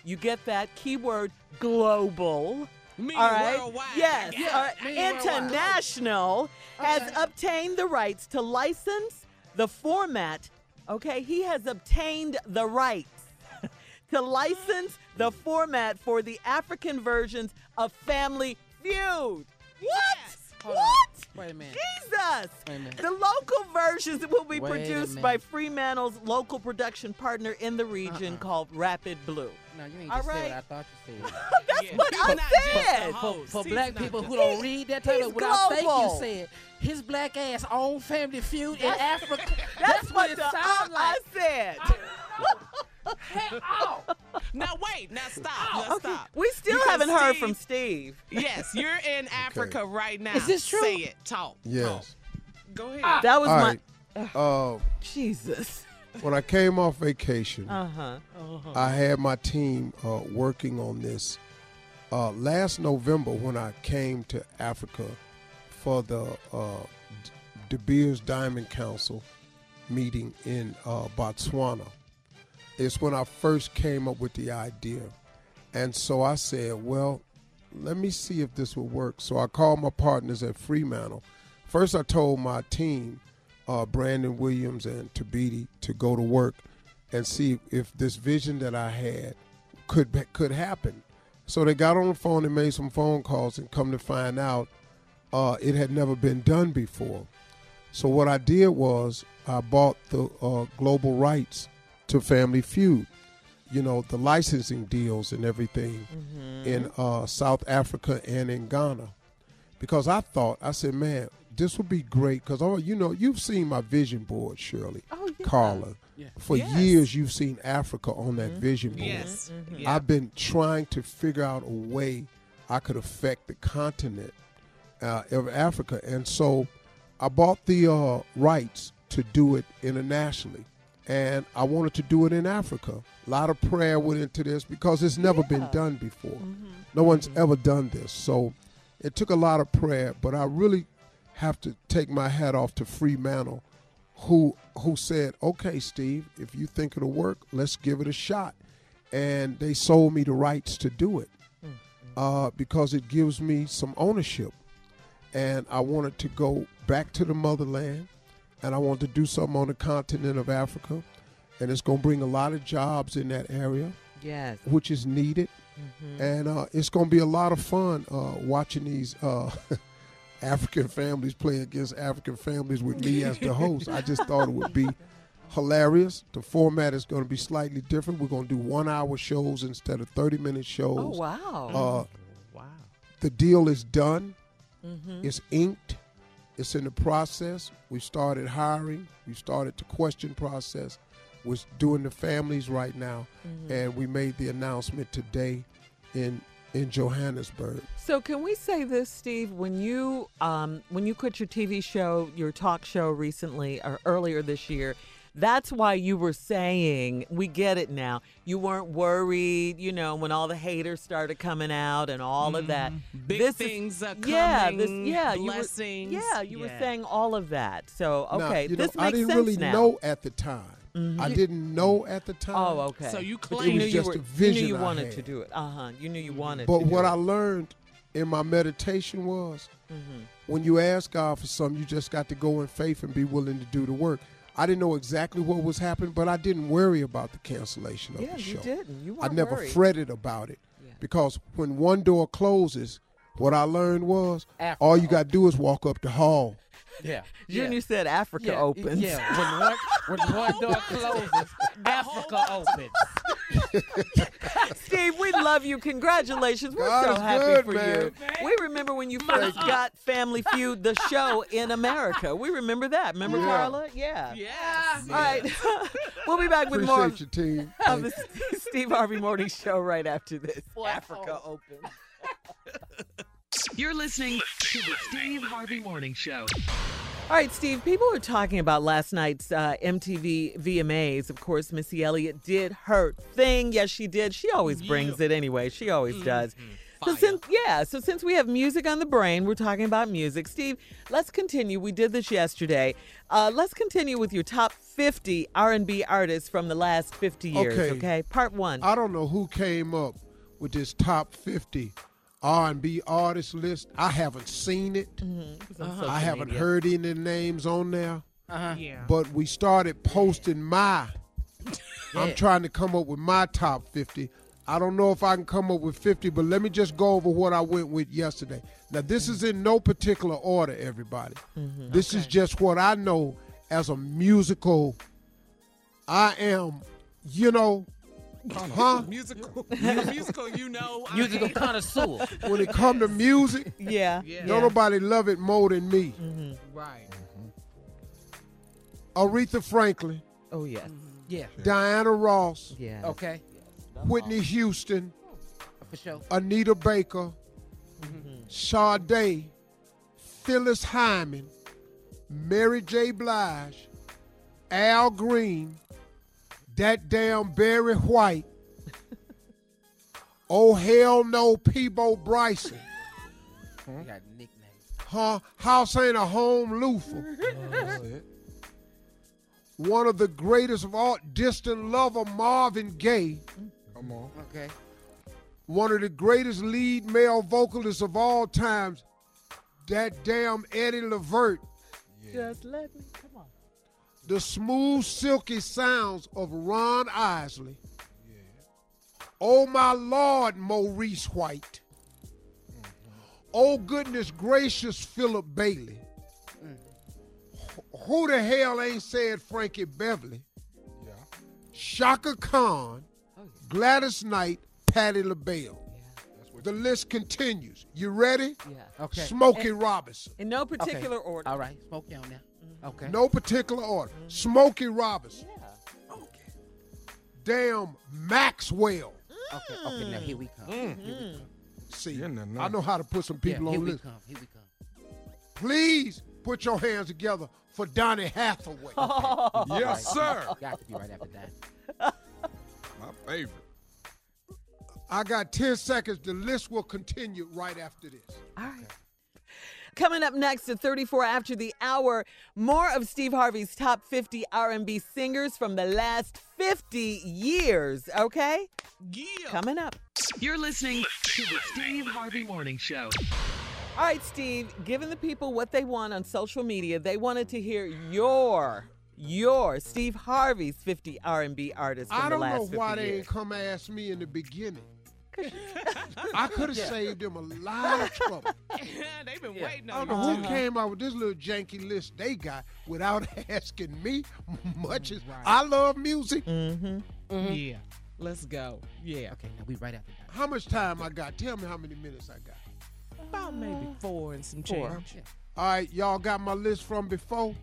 Speaker 5: You get that keyword global.
Speaker 4: Me
Speaker 5: All right.
Speaker 4: worldwide.
Speaker 5: Yes.
Speaker 6: Yeah, uh,
Speaker 5: all right.
Speaker 6: meaning worldwide.
Speaker 5: International has
Speaker 6: Okay.
Speaker 5: obtained the rights to license the format. Okay, he has obtained the rights to license the format for the African versions of Family Feud. What?
Speaker 6: On.
Speaker 5: what?
Speaker 6: Wait a minute.
Speaker 5: Jesus!
Speaker 6: Wait a minute.
Speaker 5: The local versions will be
Speaker 6: Wait
Speaker 5: produced by. Fremantle's local production partner in the region
Speaker 6: Uh-uh.
Speaker 5: called Rapid Blue.
Speaker 6: No, you ain't
Speaker 5: All
Speaker 6: just said
Speaker 5: right.
Speaker 6: what I thought you said.
Speaker 5: That's
Speaker 4: Yeah.
Speaker 5: what
Speaker 4: He's
Speaker 5: I
Speaker 4: not just a
Speaker 5: said.
Speaker 4: host.
Speaker 6: For
Speaker 4: He's
Speaker 6: black people who don't read that type
Speaker 5: he's
Speaker 6: of what I think you said, his black ass own family feud in Africa.
Speaker 5: That's, what,
Speaker 6: it
Speaker 5: the
Speaker 6: sounds
Speaker 5: uh,
Speaker 6: like.
Speaker 5: I said.
Speaker 6: Heck, oh.
Speaker 4: Now wait. Now stop. Now
Speaker 5: Okay,
Speaker 4: stop.
Speaker 5: we still
Speaker 4: Because
Speaker 5: haven't heard
Speaker 4: Steve-
Speaker 5: from Steve.
Speaker 4: Yes, you're in Africa right now.
Speaker 6: Is this true?
Speaker 4: Say it. Talk.
Speaker 3: Yes.
Speaker 4: Talk. Go ahead.
Speaker 6: Ah.
Speaker 5: That was
Speaker 3: All
Speaker 5: my
Speaker 3: right. Uh,
Speaker 5: Jesus.
Speaker 3: When I came off vacation,
Speaker 5: Uh huh.
Speaker 3: I had my team uh, working on this. Uh, last November, when I came to Africa for the uh, De Beers Diamond Council meeting in uh, Botswana, it's when I first came up with the idea. And so I said, well, let me see if this will work. So I called my partners at Fremantle. First, I told my team, uh, Brandon Williams and Tabiti, to go to work and see if this vision that I had could could happen. So they got on the phone and made some phone calls, and come to find out, uh, it had never been done before. So what I did was I bought the uh, global rights to Family Feud, you know, the licensing deals and everything in uh, South Africa and in Ghana, because I thought I said, man, this would be great because oh, you know, you've seen my vision board, Shirley,
Speaker 5: Oh, yeah.
Speaker 3: Carla.
Speaker 6: Yeah.
Speaker 3: For
Speaker 4: Yes.
Speaker 3: years, you've seen Africa on that vision board.
Speaker 4: Yes.
Speaker 5: Mm-hmm.
Speaker 4: Yeah.
Speaker 3: I've been trying to figure out a way I could affect the continent uh, of Africa, and so I bought the uh, rights to do it internationally, and I wanted to do it in Africa. A lot of prayer went into this because it's never been done before. No one's ever done this, so it took a lot of prayer. But I really have to take my hat off to Fremantle, who who said, "Okay, Steve, if you think it'll work, let's give it a shot." And they sold me the rights to do it uh, because it gives me some ownership, and I wanted to go back to the motherland, and I wanted to do something on the continent of Africa, and it's going to bring a lot of jobs in that area,
Speaker 5: Yes.
Speaker 3: which is needed, and uh, it's going to be a lot of fun uh, watching these. African families play against African families with me as the host. I just thought it would be hilarious. The format is going to be slightly different. We're going to do one hour shows instead of 30 minute shows.
Speaker 5: Oh wow.
Speaker 3: Uh,
Speaker 4: Wow.
Speaker 3: the deal is done,
Speaker 5: Mhm.
Speaker 3: it's inked, it's in the process. We started hiring, we started the question process. We're doing the families right now,
Speaker 5: Mm-hmm.
Speaker 3: and we made the announcement today in in Johannesburg.
Speaker 5: So can we say this, Steve? When you um, when you quit your TV show, your talk show recently or earlier this year, that's why you were saying we get it now. You weren't worried, you know, when all the haters started coming out and all of that.
Speaker 4: Mm-hmm. Big
Speaker 5: This is-
Speaker 4: things are
Speaker 5: yeah, this,
Speaker 4: coming,
Speaker 5: yeah,
Speaker 4: blessings.
Speaker 5: You were, yeah, you were saying all of that. So
Speaker 3: Now,
Speaker 5: okay,
Speaker 3: you know,
Speaker 5: this makes
Speaker 3: I didn't
Speaker 5: sense
Speaker 3: really
Speaker 5: now.
Speaker 3: know at the time.
Speaker 5: Mhm.
Speaker 3: I didn't know at the time.
Speaker 5: Oh, okay.
Speaker 4: So you
Speaker 3: But it
Speaker 5: you knew
Speaker 3: was
Speaker 5: you
Speaker 3: just
Speaker 5: were,
Speaker 3: a
Speaker 5: you
Speaker 3: vision
Speaker 5: knew you wanted to do it. Uh huh. You knew you wanted.
Speaker 3: But
Speaker 5: to do
Speaker 3: what
Speaker 5: it.
Speaker 3: I learned in my meditation was
Speaker 5: Mhm.
Speaker 3: when you ask God for something, you just got to go in faith and be willing to do the work. I didn't know exactly what was happening, but I didn't worry about the cancellation of
Speaker 5: Yeah,
Speaker 3: the
Speaker 5: you
Speaker 3: show.
Speaker 5: didn't. You
Speaker 3: I never
Speaker 5: worried.
Speaker 3: fretted about it
Speaker 5: Yeah.
Speaker 3: because when one door closes, what I learned was
Speaker 6: Africa
Speaker 3: all you got to do is walk up the hall.
Speaker 6: Yeah.
Speaker 5: Junior said Africa
Speaker 6: yeah.
Speaker 5: opens.
Speaker 6: Yeah. When one, when one door closes, Africa opens.
Speaker 5: Steve, we love you. Congratulations. We're
Speaker 3: God
Speaker 5: so happy
Speaker 3: good,
Speaker 5: for
Speaker 3: man.
Speaker 5: you. We remember when you first got Family Feud, the show in America. We remember that. Remember,
Speaker 3: Yeah.
Speaker 5: Carla? Yeah.
Speaker 4: Yeah.
Speaker 5: All right. we'll be back with more
Speaker 3: Appreciate
Speaker 5: of,
Speaker 3: your team.
Speaker 5: of the Steve Harvey Morning Show right after this. Africa opens.
Speaker 8: You're listening to the Steve Harvey Morning Show.
Speaker 5: All right, Steve, people are talking about last night's uh, MTV VMAs. Of course, Missy Elliott did her thing. Yes, she did. She always brings it anyway. She always does. So since yeah, so since we have music on the brain, we're talking about music. Steve, let's continue. We did this yesterday. Uh, let's continue with your top 50 R&B artists from the last 50 years.
Speaker 3: Okay.
Speaker 5: Okay, part one.
Speaker 3: I don't know who came up with this top 50 R&B artist list. I haven't seen it. Mm-hmm. Uh-huh. I haven't heard any names on there.
Speaker 6: Uh-huh.
Speaker 4: Yeah.
Speaker 3: But we started posting my. I'm trying to come up with my top 50. I don't know if I can come up with 50, but let me just go over what I went with yesterday. Now, this is in no particular order, everybody. Mm-hmm. This is just what I know as a musical. I am, you know, huh?
Speaker 4: Musical. musical, you know.
Speaker 6: Musical connoisseur.
Speaker 3: When it come to music,
Speaker 5: yeah.
Speaker 4: Yeah.
Speaker 3: don't nobody love it more than me. Mm-hmm.
Speaker 4: Right. Mm-hmm.
Speaker 3: Aretha Franklin,
Speaker 5: Oh yes. Mm-hmm.
Speaker 6: Yeah.
Speaker 3: Diana Ross,
Speaker 5: Yeah.
Speaker 6: Okay.
Speaker 3: Whitney Houston, oh,
Speaker 6: For sure.
Speaker 3: Anita Baker, Sade, Phyllis Hyman, Mary J. Blige, Al Green, that damn Barry White, oh hell no, Peabo Bryson,
Speaker 6: You got nicknames.
Speaker 3: huh? House ain't a home Luther. One of the greatest of all, distant lover Marvin Gaye.
Speaker 7: Come on.
Speaker 6: Okay.
Speaker 3: one of the greatest lead male vocalists of all times, that damn Eddie Levert,
Speaker 5: Just let me come on.
Speaker 3: The smooth, silky sounds of Ron Isley. Oh my Lord, Maurice White. Mm-hmm. Oh goodness gracious, Philip Bailey. Wh- Who the hell ain't said Frankie Beverly?
Speaker 7: Yeah.
Speaker 3: Chaka Khan, oh, Gladys Knight, Patti LaBelle.
Speaker 7: That's
Speaker 3: The list continues. You ready?
Speaker 5: Yeah.
Speaker 6: Okay.
Speaker 3: Smokey Robinson.
Speaker 5: In no
Speaker 6: Okay.
Speaker 5: particular order.
Speaker 6: All right. Smokey on there. Okay.
Speaker 3: No particular order. Smokey Robinson. Okay. Damn Maxwell.
Speaker 6: Okay. Okay. Now here we come. Mm. Here we mm. come.
Speaker 3: See,
Speaker 7: Yeah, no, no.
Speaker 3: I know how to put some people
Speaker 6: yeah, here
Speaker 3: on
Speaker 6: we
Speaker 3: list.
Speaker 6: come. Here we come.
Speaker 3: Please put your hands together for Donny Hathaway.
Speaker 7: Yes, sir.
Speaker 6: Got to be right after that.
Speaker 7: My favorite.
Speaker 3: I got 10 seconds. The list will continue right after this.
Speaker 5: All right. Coming up next at 34 after the hour, more of Steve Harvey's top 50 R&B singers from the last 50 years, okay?
Speaker 4: Yeah.
Speaker 5: Coming up.
Speaker 8: You're listening to the Steve Harvey Morning Show.
Speaker 5: All right, Steve, giving the people what they want on social media, they wanted to hear your your Steve Harvey's 50 R&B artists from
Speaker 3: I
Speaker 5: the
Speaker 3: don't
Speaker 5: last
Speaker 3: know
Speaker 5: 50
Speaker 3: why they
Speaker 5: years.
Speaker 3: ain't come ask me in the beginning. I could have saved them a lot of trouble.
Speaker 4: They've been
Speaker 6: Yeah.
Speaker 4: waiting
Speaker 3: I don't know
Speaker 4: you.
Speaker 3: who
Speaker 4: too.
Speaker 3: came out with this little janky list they got without asking me much as
Speaker 6: Right.
Speaker 3: I love music.
Speaker 5: Mm-hmm.
Speaker 4: Yeah. Let's go. Yeah.
Speaker 6: Okay, now we right after that.
Speaker 3: How much time I got? Tell me how many minutes I got.
Speaker 4: About maybe four and some
Speaker 5: Four.
Speaker 4: change.
Speaker 6: Yeah.
Speaker 3: All right, y'all got my list from before.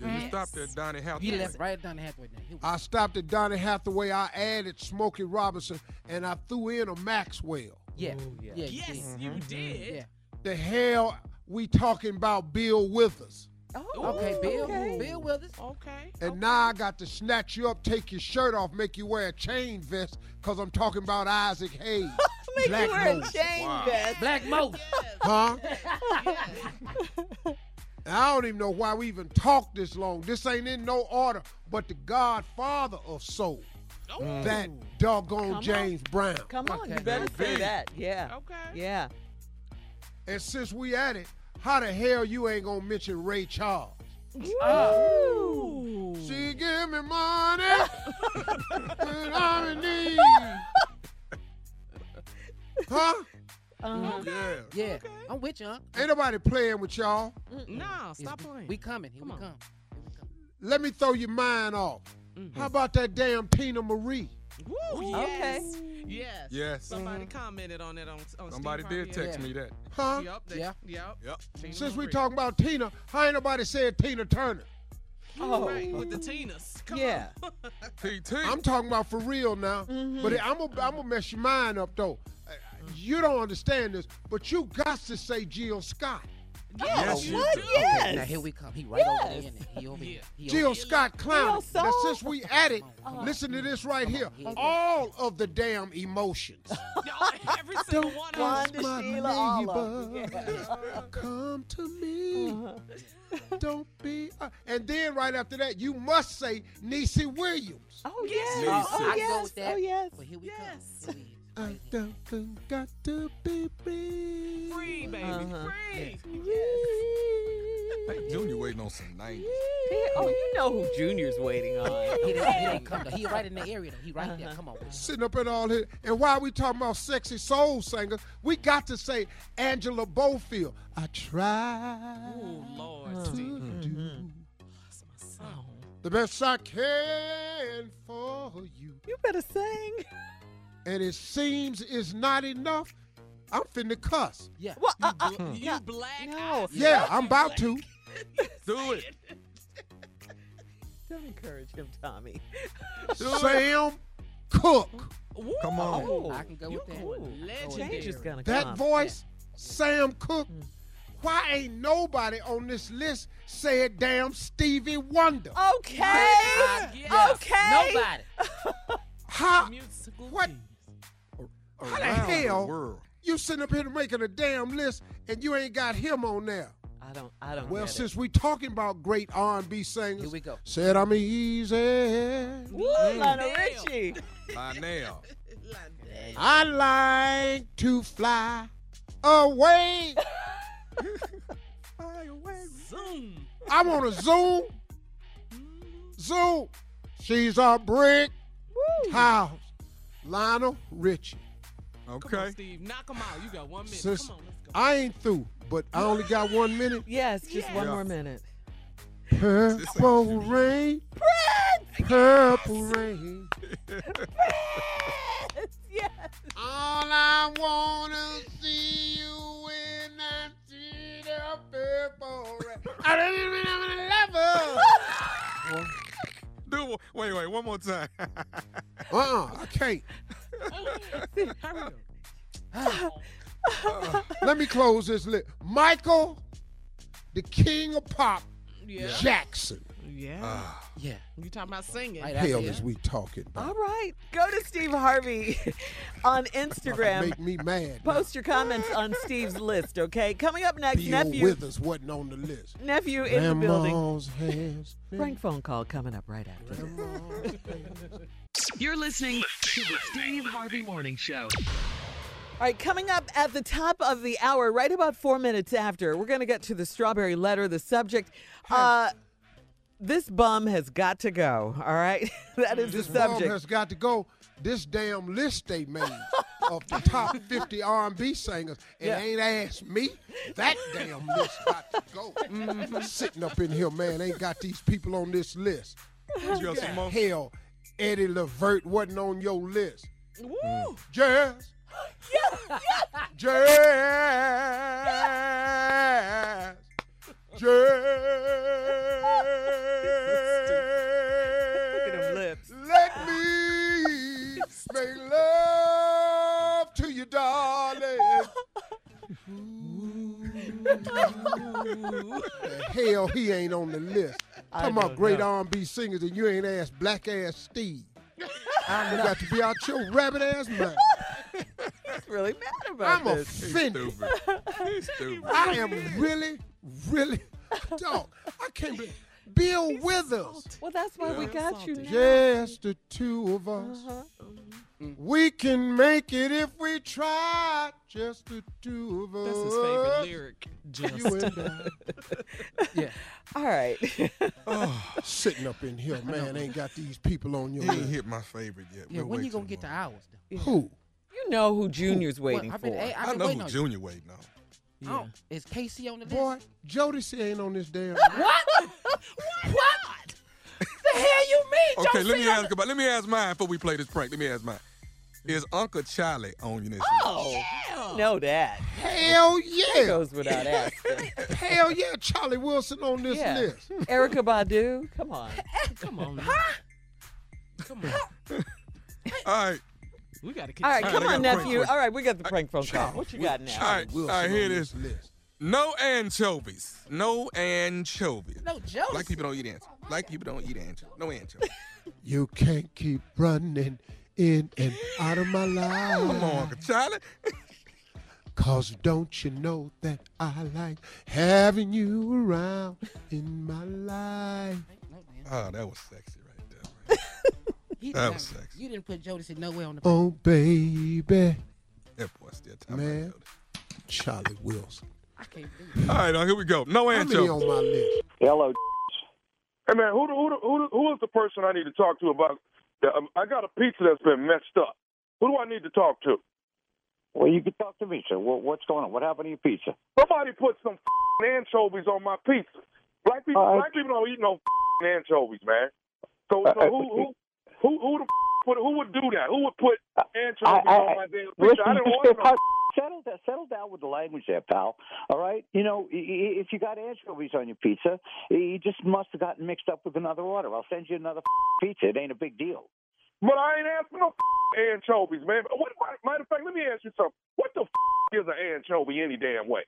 Speaker 7: Yeah, you stopped at Donny Hathaway.
Speaker 6: You left right down the halfway now.
Speaker 3: I stopped at Donny Hathaway. I added Smokey Robinson, and I threw in a Maxwell.
Speaker 6: Yeah.
Speaker 5: Ooh, yeah.
Speaker 6: yeah. you
Speaker 4: Yes,
Speaker 6: did.
Speaker 4: you mm-hmm. did.
Speaker 6: Yeah.
Speaker 3: The hell we talking about Bill Withers.
Speaker 5: Oh,
Speaker 6: Okay, Bill.
Speaker 5: okay.
Speaker 6: Bill Withers.
Speaker 4: Okay.
Speaker 3: And now I got to snatch you up, take your shirt off, make you wear a chain vest, because I'm talking about Isaac Hayes.
Speaker 5: Make
Speaker 3: Black
Speaker 5: you wear a chain
Speaker 7: Wow.
Speaker 5: vest.
Speaker 6: Black Mo.
Speaker 3: Huh? I don't even know why we even talked this long. This ain't in no order, but the godfather of soul, oh. mm. that doggone
Speaker 5: Come on.
Speaker 3: James Brown.
Speaker 5: Come on, you
Speaker 6: Okay.
Speaker 5: better say that. Yeah.
Speaker 4: Okay.
Speaker 5: Yeah.
Speaker 3: And since we at it, how the hell you ain't gonna mention Ray Charles? Ah.
Speaker 4: Ooh.
Speaker 3: She give me money when I'm in need. Huh?
Speaker 5: Uh-huh.
Speaker 7: Yeah.
Speaker 6: Yeah. I'm with you, huh?
Speaker 3: Ain't nobody playing with y'all.
Speaker 4: Nah,
Speaker 6: It's-
Speaker 4: stop playing.
Speaker 6: We coming. Here
Speaker 4: Come
Speaker 6: we
Speaker 4: on.
Speaker 6: come. Here we come.
Speaker 3: Let me throw your mind off. How about that damn Teena Marie?
Speaker 4: Woo,
Speaker 5: Okay.
Speaker 4: yes. Yes.
Speaker 7: Yes.
Speaker 4: Somebody commented on it on, on
Speaker 7: Somebody
Speaker 4: Steve
Speaker 7: did
Speaker 4: Harvey.
Speaker 7: text
Speaker 6: Yeah.
Speaker 7: me that.
Speaker 3: Huh?
Speaker 4: Yep. They,
Speaker 6: Yeah.
Speaker 4: Yep.
Speaker 7: Yep.
Speaker 4: Tina
Speaker 3: Since we talking about Tina, how ain't nobody said Tina Turner?
Speaker 5: Oh.
Speaker 4: Right, with the Tinas. Come
Speaker 5: Yeah.
Speaker 4: on.
Speaker 7: TT.
Speaker 3: I'm talking about for real now. But I'm gonna I'm gonna mess your mind up though. Uh, You don't understand this, but you got to say Jill Scott.
Speaker 7: Yes, you
Speaker 5: what?
Speaker 7: do.
Speaker 5: Yes.
Speaker 6: Now here we come. He right over
Speaker 5: Yes.
Speaker 6: there. isn't he? He over here. He
Speaker 3: Jill
Speaker 6: over.
Speaker 3: Scott Clown. Now since we at it,
Speaker 6: Come
Speaker 3: listen to this right here.
Speaker 6: on, here.
Speaker 3: All of the damn emotions.
Speaker 4: Y'all, every single one of them.
Speaker 3: My
Speaker 5: Sheila, all of them.
Speaker 3: neighbor. Come to me. Don't be. uh, and then right after that, you must say Niecy Williams.
Speaker 5: Oh,
Speaker 4: Yes.
Speaker 5: yes.
Speaker 7: Lisa.
Speaker 5: Oh,
Speaker 6: I can go
Speaker 5: yes. Oh, yes.
Speaker 6: But here we
Speaker 4: Yes.
Speaker 6: come. Here we-
Speaker 3: I
Speaker 6: right
Speaker 3: don't got to be free.
Speaker 4: Free, baby.
Speaker 5: Uh-huh.
Speaker 4: Free.
Speaker 7: Hey, Junior waiting on some 90s.
Speaker 5: Oh, you know who Junior's waiting on.
Speaker 6: He didn't, he didn't come though. He right in the area though. He right there. Uh-huh. Come on. man.
Speaker 3: Sitting up in all here. And while we talking about sexy soul singers, we got to say Angela Bofill. I tried
Speaker 4: Oh, Lord. Uh-huh. Mm-hmm.
Speaker 3: to
Speaker 4: Steve.
Speaker 3: do
Speaker 4: That's my song.
Speaker 3: the best I can for you.
Speaker 5: You better sing.
Speaker 3: And it seems it's not enough. I'm finna cuss.
Speaker 6: Yeah.
Speaker 5: What? Uh, uh,
Speaker 4: You
Speaker 5: yeah.
Speaker 4: black.
Speaker 5: No.
Speaker 3: Yeah, I'm about to.
Speaker 7: Do it.
Speaker 5: Don't encourage him, Tommy.
Speaker 3: Sam Cooke.
Speaker 7: Come on.
Speaker 5: Oh,
Speaker 6: I can go with that.
Speaker 5: Ooh,
Speaker 6: I can go with
Speaker 5: change is
Speaker 6: that.
Speaker 5: gonna
Speaker 3: That
Speaker 5: come.
Speaker 3: voice, Sam Cooke. Why ain't nobody on this list said damn Stevie Wonder?
Speaker 5: Okay. Okay.
Speaker 6: Nobody.
Speaker 3: How, What?
Speaker 4: Genius.
Speaker 3: how the
Speaker 7: Around
Speaker 3: hell
Speaker 7: world.
Speaker 3: you sitting up here making a damn list and you ain't got him on there?
Speaker 5: I don't. I don't.
Speaker 3: Well,
Speaker 5: get
Speaker 3: since we talking about great R&B singers,
Speaker 6: Here we go.
Speaker 3: said I'm easy.
Speaker 5: it. Woo, Lionel
Speaker 4: Damn.
Speaker 5: Richie.
Speaker 7: Lionel.
Speaker 3: I like to fly away. fly away.
Speaker 4: Zoom.
Speaker 3: I want to zoom, zoom. She's a brick house. Lionel Richie.
Speaker 4: Come on,
Speaker 7: Okay.
Speaker 4: Steve. Knock them out. You got one minute.
Speaker 3: Sis-
Speaker 4: Come on, let's go.
Speaker 3: I ain't through, but I only got one minute.
Speaker 5: Yes, just one
Speaker 7: Yeah.
Speaker 5: more minute.
Speaker 3: Purple rain, purple rain.
Speaker 5: yes.
Speaker 3: All I wanna see you when I see the purple rain. I don't even love her.
Speaker 7: Do one- wait, wait, one more time.
Speaker 3: Uh-uh, I can't. Uh, let me close this list. Michael, the king of pop,
Speaker 4: Yeah.
Speaker 3: Jackson.
Speaker 4: Yeah. Ah.
Speaker 6: Yeah.
Speaker 4: You talking about singing?
Speaker 6: Right
Speaker 3: Hell is we talking about?
Speaker 5: All right. Go to Steve Harvey on Instagram.
Speaker 3: Make me mad. now.
Speaker 5: Post your comments on Steve's list, okay? Coming up next,
Speaker 3: Bill
Speaker 5: nephew.
Speaker 3: Withers wasn't on the list.
Speaker 5: Nephew in the building.
Speaker 3: Grandma's hands.
Speaker 5: Prank phone call coming up right after this.
Speaker 3: Grandma's hands.
Speaker 8: You're listening to the Steve Harvey Morning Show.
Speaker 5: All right, coming up at the top of the hour, right about four minutes after, we're going to get to the strawberry letter, the subject. Uh, this bum has got to go, all right? that is
Speaker 3: This
Speaker 5: the
Speaker 3: bum
Speaker 5: subject.
Speaker 3: has got to go. This damn list they made of the top 50 R&B singers and
Speaker 5: Yeah.
Speaker 3: ain't asked me. That damn list got to go.
Speaker 5: Mm-hmm.
Speaker 3: Sitting up in here, man, ain't got these people on this list.
Speaker 7: You got some more?
Speaker 3: Hell, Eddie Levert wasn't on your list.
Speaker 5: Woo!
Speaker 3: Jazz. Jazz. Jazz.
Speaker 5: Look at them lips.
Speaker 3: Let me make love to you, darling. the hell he ain't on the list.
Speaker 5: I
Speaker 3: Talking about great
Speaker 5: know.
Speaker 3: R&B singers and you ain't asked black ass Steve. I got to be out your rabbit ass mind.
Speaker 5: He's really mad about
Speaker 3: I'm
Speaker 5: this.
Speaker 3: offended.
Speaker 7: Stupid. He's stupid.
Speaker 3: I am really, really, dog. I can't believe Bill Withers.
Speaker 5: Well, that's why we got you now.
Speaker 3: Just the two of us.
Speaker 5: Uh-huh.
Speaker 3: We can make it if we try. Just the two of us.
Speaker 4: That's his favorite lyric. Just.
Speaker 3: You and I.
Speaker 6: Yeah.
Speaker 5: All right.
Speaker 3: Oh, sitting up in here, man, ain't got these people on your
Speaker 7: He ain't hit my favorite yet.
Speaker 6: Yeah.
Speaker 7: We'll
Speaker 6: When you gonna
Speaker 7: till
Speaker 6: get to
Speaker 7: tomorrow.
Speaker 6: ours? Though?
Speaker 3: Who?
Speaker 5: you know who Junior's waiting
Speaker 6: Well, I've
Speaker 5: for.
Speaker 6: been, hey, I've
Speaker 7: I know who
Speaker 6: on
Speaker 7: Junior waiting on.
Speaker 6: You.
Speaker 4: Oh.
Speaker 6: Is K-Ci on the list?
Speaker 3: Boy, Jodeci ain't on this damn.
Speaker 4: What? What? the hell you mean?
Speaker 7: Okay,
Speaker 4: Josie
Speaker 7: let me
Speaker 4: on
Speaker 7: ask about. Let me ask mine before we play this prank. Let me ask mine. Is Uncle Charlie on your list?
Speaker 5: Oh, yeah, know that.
Speaker 3: Hell yeah.
Speaker 5: Goes without asking.
Speaker 3: Hell yeah, Charlie Wilson on this
Speaker 5: Yeah.
Speaker 3: list.
Speaker 5: Erykah Badu, come on.
Speaker 4: Come on. now. Come on.
Speaker 7: All right,
Speaker 4: We got to keep
Speaker 5: All right,
Speaker 7: All right,
Speaker 5: come on,
Speaker 7: got a prank
Speaker 5: nephew. All right, we got the prank phone call. What you got now?
Speaker 7: all right, all
Speaker 3: Wilson
Speaker 7: right. Here
Speaker 3: on
Speaker 7: it
Speaker 3: this list.
Speaker 7: No anchovies. No anchovies.
Speaker 4: No jokes.
Speaker 7: Black people don't eat anchovies. Black people don't eat anchovies. No anchovies.
Speaker 3: You can't keep running in and out of my life.
Speaker 7: Come on, Uncle Charlie.
Speaker 3: Cause don't you know that I like having you around in my life?
Speaker 7: Oh, that was sexy right there. Man. That was sexy.
Speaker 6: You didn't put Jodeci nowhere on the.
Speaker 3: Oh, baby.
Speaker 7: That boy still talking
Speaker 3: Man.
Speaker 7: about
Speaker 3: Charlie Wilson.
Speaker 6: I can't believe
Speaker 7: it. All right, now here we go. No
Speaker 3: How many
Speaker 7: anchovies.
Speaker 3: on my list?
Speaker 10: Hello. Hey man, who who who who is the person I need to talk to about? The, um, I got a pizza that's been messed up. Who do I need to talk to?
Speaker 11: Well, you can talk to me, sir. What, what's going on? What happened to your pizza?
Speaker 10: Somebody put some anchovies on my pizza. Black people,
Speaker 11: Uh,
Speaker 10: black people don't eat no anchovies, man. So,
Speaker 11: Uh,
Speaker 10: so
Speaker 11: uh,
Speaker 10: who who who who the put who would do that? Who would put anchovies
Speaker 11: I- I-
Speaker 10: on my damn pizza?
Speaker 11: Listen,
Speaker 10: I didn't
Speaker 11: just
Speaker 10: order
Speaker 11: get
Speaker 10: no.
Speaker 11: Settle down, settle down with the language there, pal. All right, you know, if you got anchovies on your pizza, you just must have gotten mixed up with another order. I'll send you another pizza. It ain't a big deal.
Speaker 10: But I ain't asking no anchovies, man. What, what, matter of fact, let me ask you something. What the is an anchovy any damn way?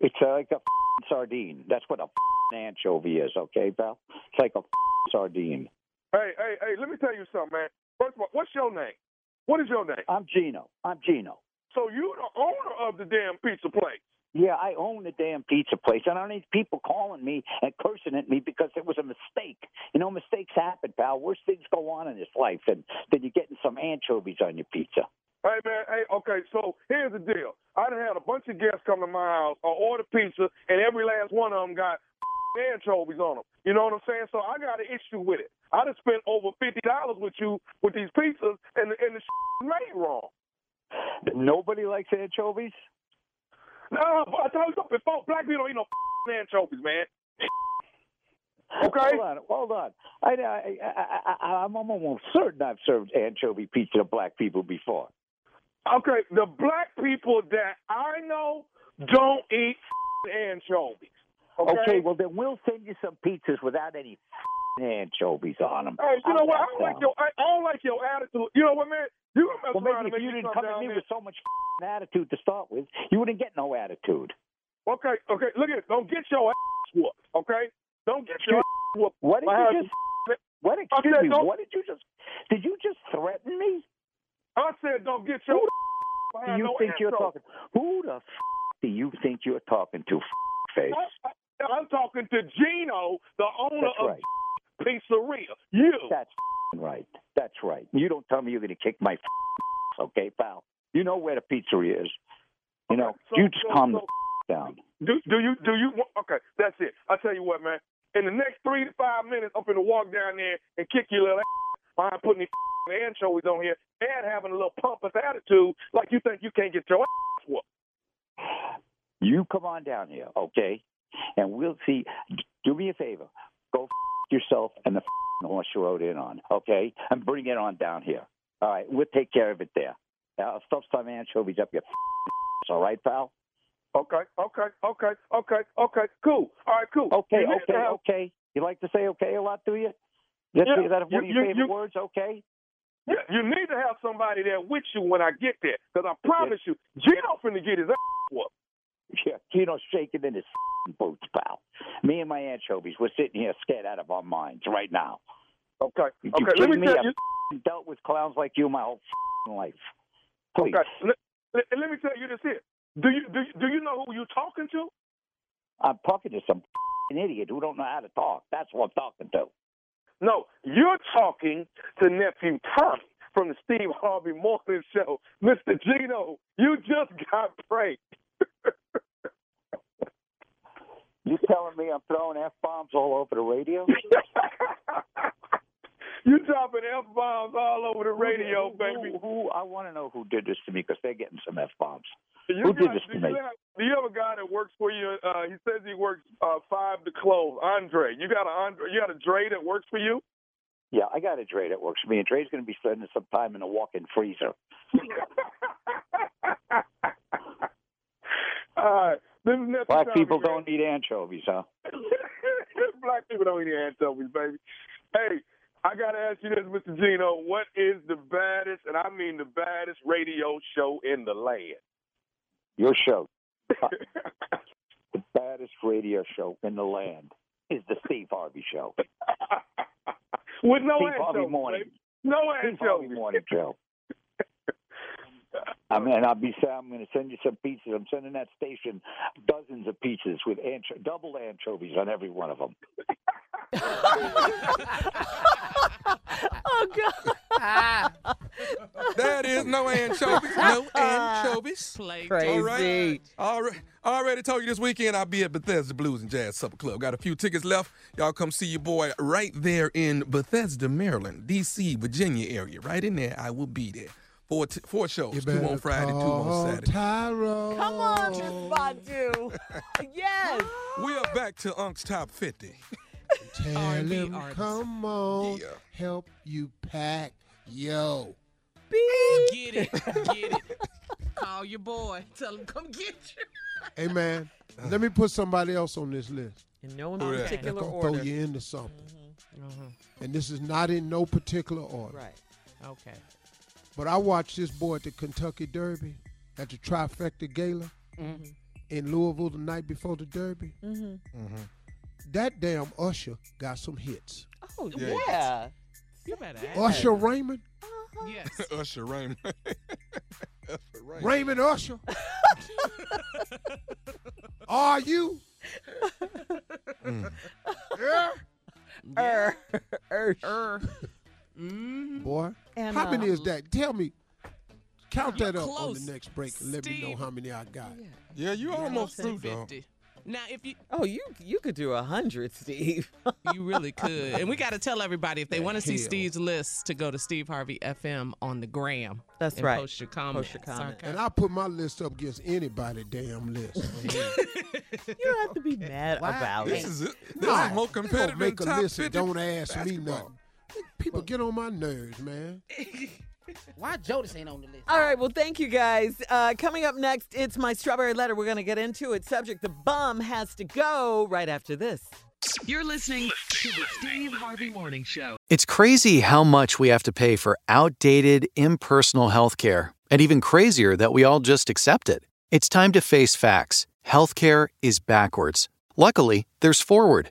Speaker 11: It's uh, like a sardine. That's what a anchovy is, okay, pal? It's like a sardine.
Speaker 10: Hey, hey, hey, let me tell you something, man. First of all, what's your name? What is your name?
Speaker 11: I'm Gino. I'm Gino.
Speaker 10: So you're the owner of the damn pizza place.
Speaker 11: Yeah, I own the damn pizza place, and I don't need people calling me and cursing at me because it was a mistake. You know, mistakes happen, pal. Worse things go on in this life than than you getting some anchovies on your pizza.
Speaker 10: Hey man, hey, okay, so here's the deal. I done had a bunch of guests come to my house or order pizza, and every last one of them got anchovies on them. You know what I'm saying? So I got an issue with it. I done spent over fifty dollars with you with these pizzas, and the, and the made wrong.
Speaker 11: Nobody likes anchovies.
Speaker 10: No, but I told you before, black people don't eat no anchovies, man. Okay.
Speaker 11: Hold on, hold on. I, I, I, I, I'm almost certain I've served anchovy pizza to black people before.
Speaker 10: Okay, the black people that I know don't eat anchovies. Okay.
Speaker 11: Okay, well then we'll send you some pizzas without any anchovies on them.
Speaker 10: Hey, you know what? I don't like your I, I don't like your attitude. You know what, man? You
Speaker 11: Well, maybe if you didn't
Speaker 10: come
Speaker 11: at me
Speaker 10: there.
Speaker 11: with so much attitude to start with, you wouldn't get no attitude.
Speaker 10: Okay, okay. Look at don't get your ass whooped. Okay. Don't get your ass whooped.
Speaker 11: What did you just? What? Excuse
Speaker 10: said
Speaker 11: me. What did you just? Did you just threaten me?
Speaker 10: I said don't get your
Speaker 11: Who
Speaker 10: Do
Speaker 11: you
Speaker 10: no
Speaker 11: think you're talking? Who the f- do you think you're talking to? f- Face.
Speaker 10: I- I'm talking to Gino, the owner of. Pizzeria. You.
Speaker 11: That's right. That's right. You don't tell me you're going to kick my f- okay, pal. You know where the pizzeria is. You know,
Speaker 10: So-
Speaker 11: you just
Speaker 10: so-
Speaker 11: calm
Speaker 10: so-
Speaker 11: the f- down.
Speaker 10: Do do you do you okay? That's it. I tell you what, man. In the next three to five minutes, I'm gonna walk down there and kick your little ass behind putting these anchovies on here and having a little pompous attitude, like you think you can't get your ass whooped.
Speaker 11: You come on down here, okay? And we'll see. Do me a favor. Go f- yourself and the horse you rode in on, okay? And bring it on down here. All right, we'll take care of it there. I'll stuff some anchovies up your f- all right, pal?
Speaker 10: Okay, okay, okay, okay, okay. Cool. All right, cool.
Speaker 11: Okay,
Speaker 10: You
Speaker 11: okay, okay. You like to say okay a lot, do you?
Speaker 10: Yeah,
Speaker 11: is that one
Speaker 10: you-
Speaker 11: of your
Speaker 10: you-
Speaker 11: favorite
Speaker 10: you-
Speaker 11: words, okay?
Speaker 10: Yeah, you need to have somebody there with you when I get there, because I promise you, Gino finna get his ass whooped.
Speaker 11: Yeah, Gino's shaking in his boots, pal. Me and my anchovies, we're sitting here scared out of our minds right now.
Speaker 10: Okay,
Speaker 11: You
Speaker 10: okay. Let me
Speaker 11: me?
Speaker 10: tell
Speaker 11: I've dealt with clowns like you my whole life. Please.
Speaker 10: Okay, let, let, let me tell you this here. Do you do you, do you know who you're talking to?
Speaker 11: I'm talking to some idiot who don't know how to talk. That's what I'm talking to.
Speaker 10: No, you're talking to nephew Tommy from the Steve Harvey Morning Show. Mr. Gino, you just got pranked.
Speaker 11: You telling me I'm throwing f bombs all over the radio?
Speaker 10: you dropping f bombs all over the radio,
Speaker 11: who,
Speaker 10: baby.
Speaker 11: Who, who I want to know who did this to me because they're getting some f bombs. Who did this
Speaker 10: do
Speaker 11: to
Speaker 10: you
Speaker 11: me?
Speaker 10: have, do you have a guy that works for you? Uh, he says he works uh, five to close. Andre, you got a Andre, you got a Dre that works for you?
Speaker 11: Yeah, I got a Dre that works for me, and Dre's going to be spending some time in a walk-in freezer.
Speaker 10: All right. This is
Speaker 11: Black
Speaker 10: Tommy,
Speaker 11: people
Speaker 10: man.
Speaker 11: don't eat anchovies, huh?
Speaker 10: Black people don't eat anchovies, baby. Hey, I gotta ask you this, Mr. Gino. What is the baddest, and I mean the baddest radio show in the land?
Speaker 11: Your show, the baddest radio show in the land, is the Steve Harvey Show.
Speaker 10: With no
Speaker 11: Steve Harvey
Speaker 10: anchovies,
Speaker 11: morning.
Speaker 10: baby. No
Speaker 11: Steve Harvey
Speaker 10: anchovies.
Speaker 11: morning show. I mean, I'll be. I'm going to send you some pizzas. I'm sending that station dozens of pizzas with ancho- double anchovies on every one of them.
Speaker 5: Oh God.
Speaker 7: That is no anchovies. No ah. anchovies.
Speaker 6: Play
Speaker 5: Crazy.
Speaker 7: All right. All right. Already told you this weekend I'll be at Bethesda Blues and Jazz Supper Club. Got a few tickets left. Y'all come see your boy right there in Bethesda, Maryland, D.C., Virginia area. Right in there, I will be there. Four, t- four shows.
Speaker 3: You
Speaker 7: Two on Friday, two on Saturday.
Speaker 3: Tyrone.
Speaker 5: Come on, Badu. yes.
Speaker 7: We are back to Unc's Top 50.
Speaker 3: Tell
Speaker 6: R&B
Speaker 3: him,
Speaker 6: artist.
Speaker 3: come on,
Speaker 7: Yeah.
Speaker 3: help you pack. Yo.
Speaker 6: Get it. Get it. Call your boy. Tell him come get you.
Speaker 3: Hey, man, uh-huh. let me put somebody else on this list.
Speaker 5: In no
Speaker 7: Who that?
Speaker 3: That's
Speaker 5: particular
Speaker 3: going to
Speaker 5: order.
Speaker 3: throw you into something. Mm-hmm. Mm-hmm. And this is not in no particular order.
Speaker 5: Right.
Speaker 6: Okay.
Speaker 3: But I watched this boy at the Kentucky Derby, at the Trifecta Gala in Louisville the night before the Derby.
Speaker 5: Mm-hmm.
Speaker 3: That damn Usher got some hits.
Speaker 5: Oh
Speaker 7: Yeah.
Speaker 5: yeah.
Speaker 6: You better ask.
Speaker 3: Usher Raymond,
Speaker 6: Yes.
Speaker 7: Usher Raymond. Usher Raymond.
Speaker 3: Raymond Usher. Are you? Yeah.
Speaker 5: Er, er,
Speaker 6: Er. Mm.
Speaker 3: Boy,
Speaker 5: And,
Speaker 3: how many
Speaker 5: uh,
Speaker 3: is that? Tell me. Count that up on the next break and let me know how many I got.
Speaker 7: Yeah, you almost through, though.
Speaker 6: 50. Now, if you
Speaker 5: Oh, you you could do a hundred, Steve.
Speaker 6: you really could, and we got to tell everybody if they want to see. Steve's list to go to Steve Harvey FM on the gram.
Speaker 5: That's
Speaker 6: and
Speaker 5: right.
Speaker 6: Post your comments.
Speaker 5: Post your comments.
Speaker 6: okay?
Speaker 3: And I put my list up against anybody damn list.
Speaker 5: you don't have to be mad about
Speaker 7: This
Speaker 5: it.
Speaker 7: is it. This
Speaker 3: Nah,
Speaker 7: is more
Speaker 3: you don't
Speaker 7: competitive
Speaker 3: make a list and
Speaker 7: 50
Speaker 3: don't ask me
Speaker 7: basketball.
Speaker 3: nothing. People get on my nerves, man.
Speaker 12: Why Jodeci ain't on the list?
Speaker 5: All right, well, thank you guys. Uh, coming up next, it's my strawberry letter. We're going to get into it. Subject: The bum has to go. Right after this.
Speaker 8: You're listening to the Steve Harvey Morning Show.
Speaker 13: It's crazy how much we have to pay for outdated, impersonal healthcare, and even crazier that we all just accept it. It's time to face facts. Healthcare is backwards. Luckily, there's Forward.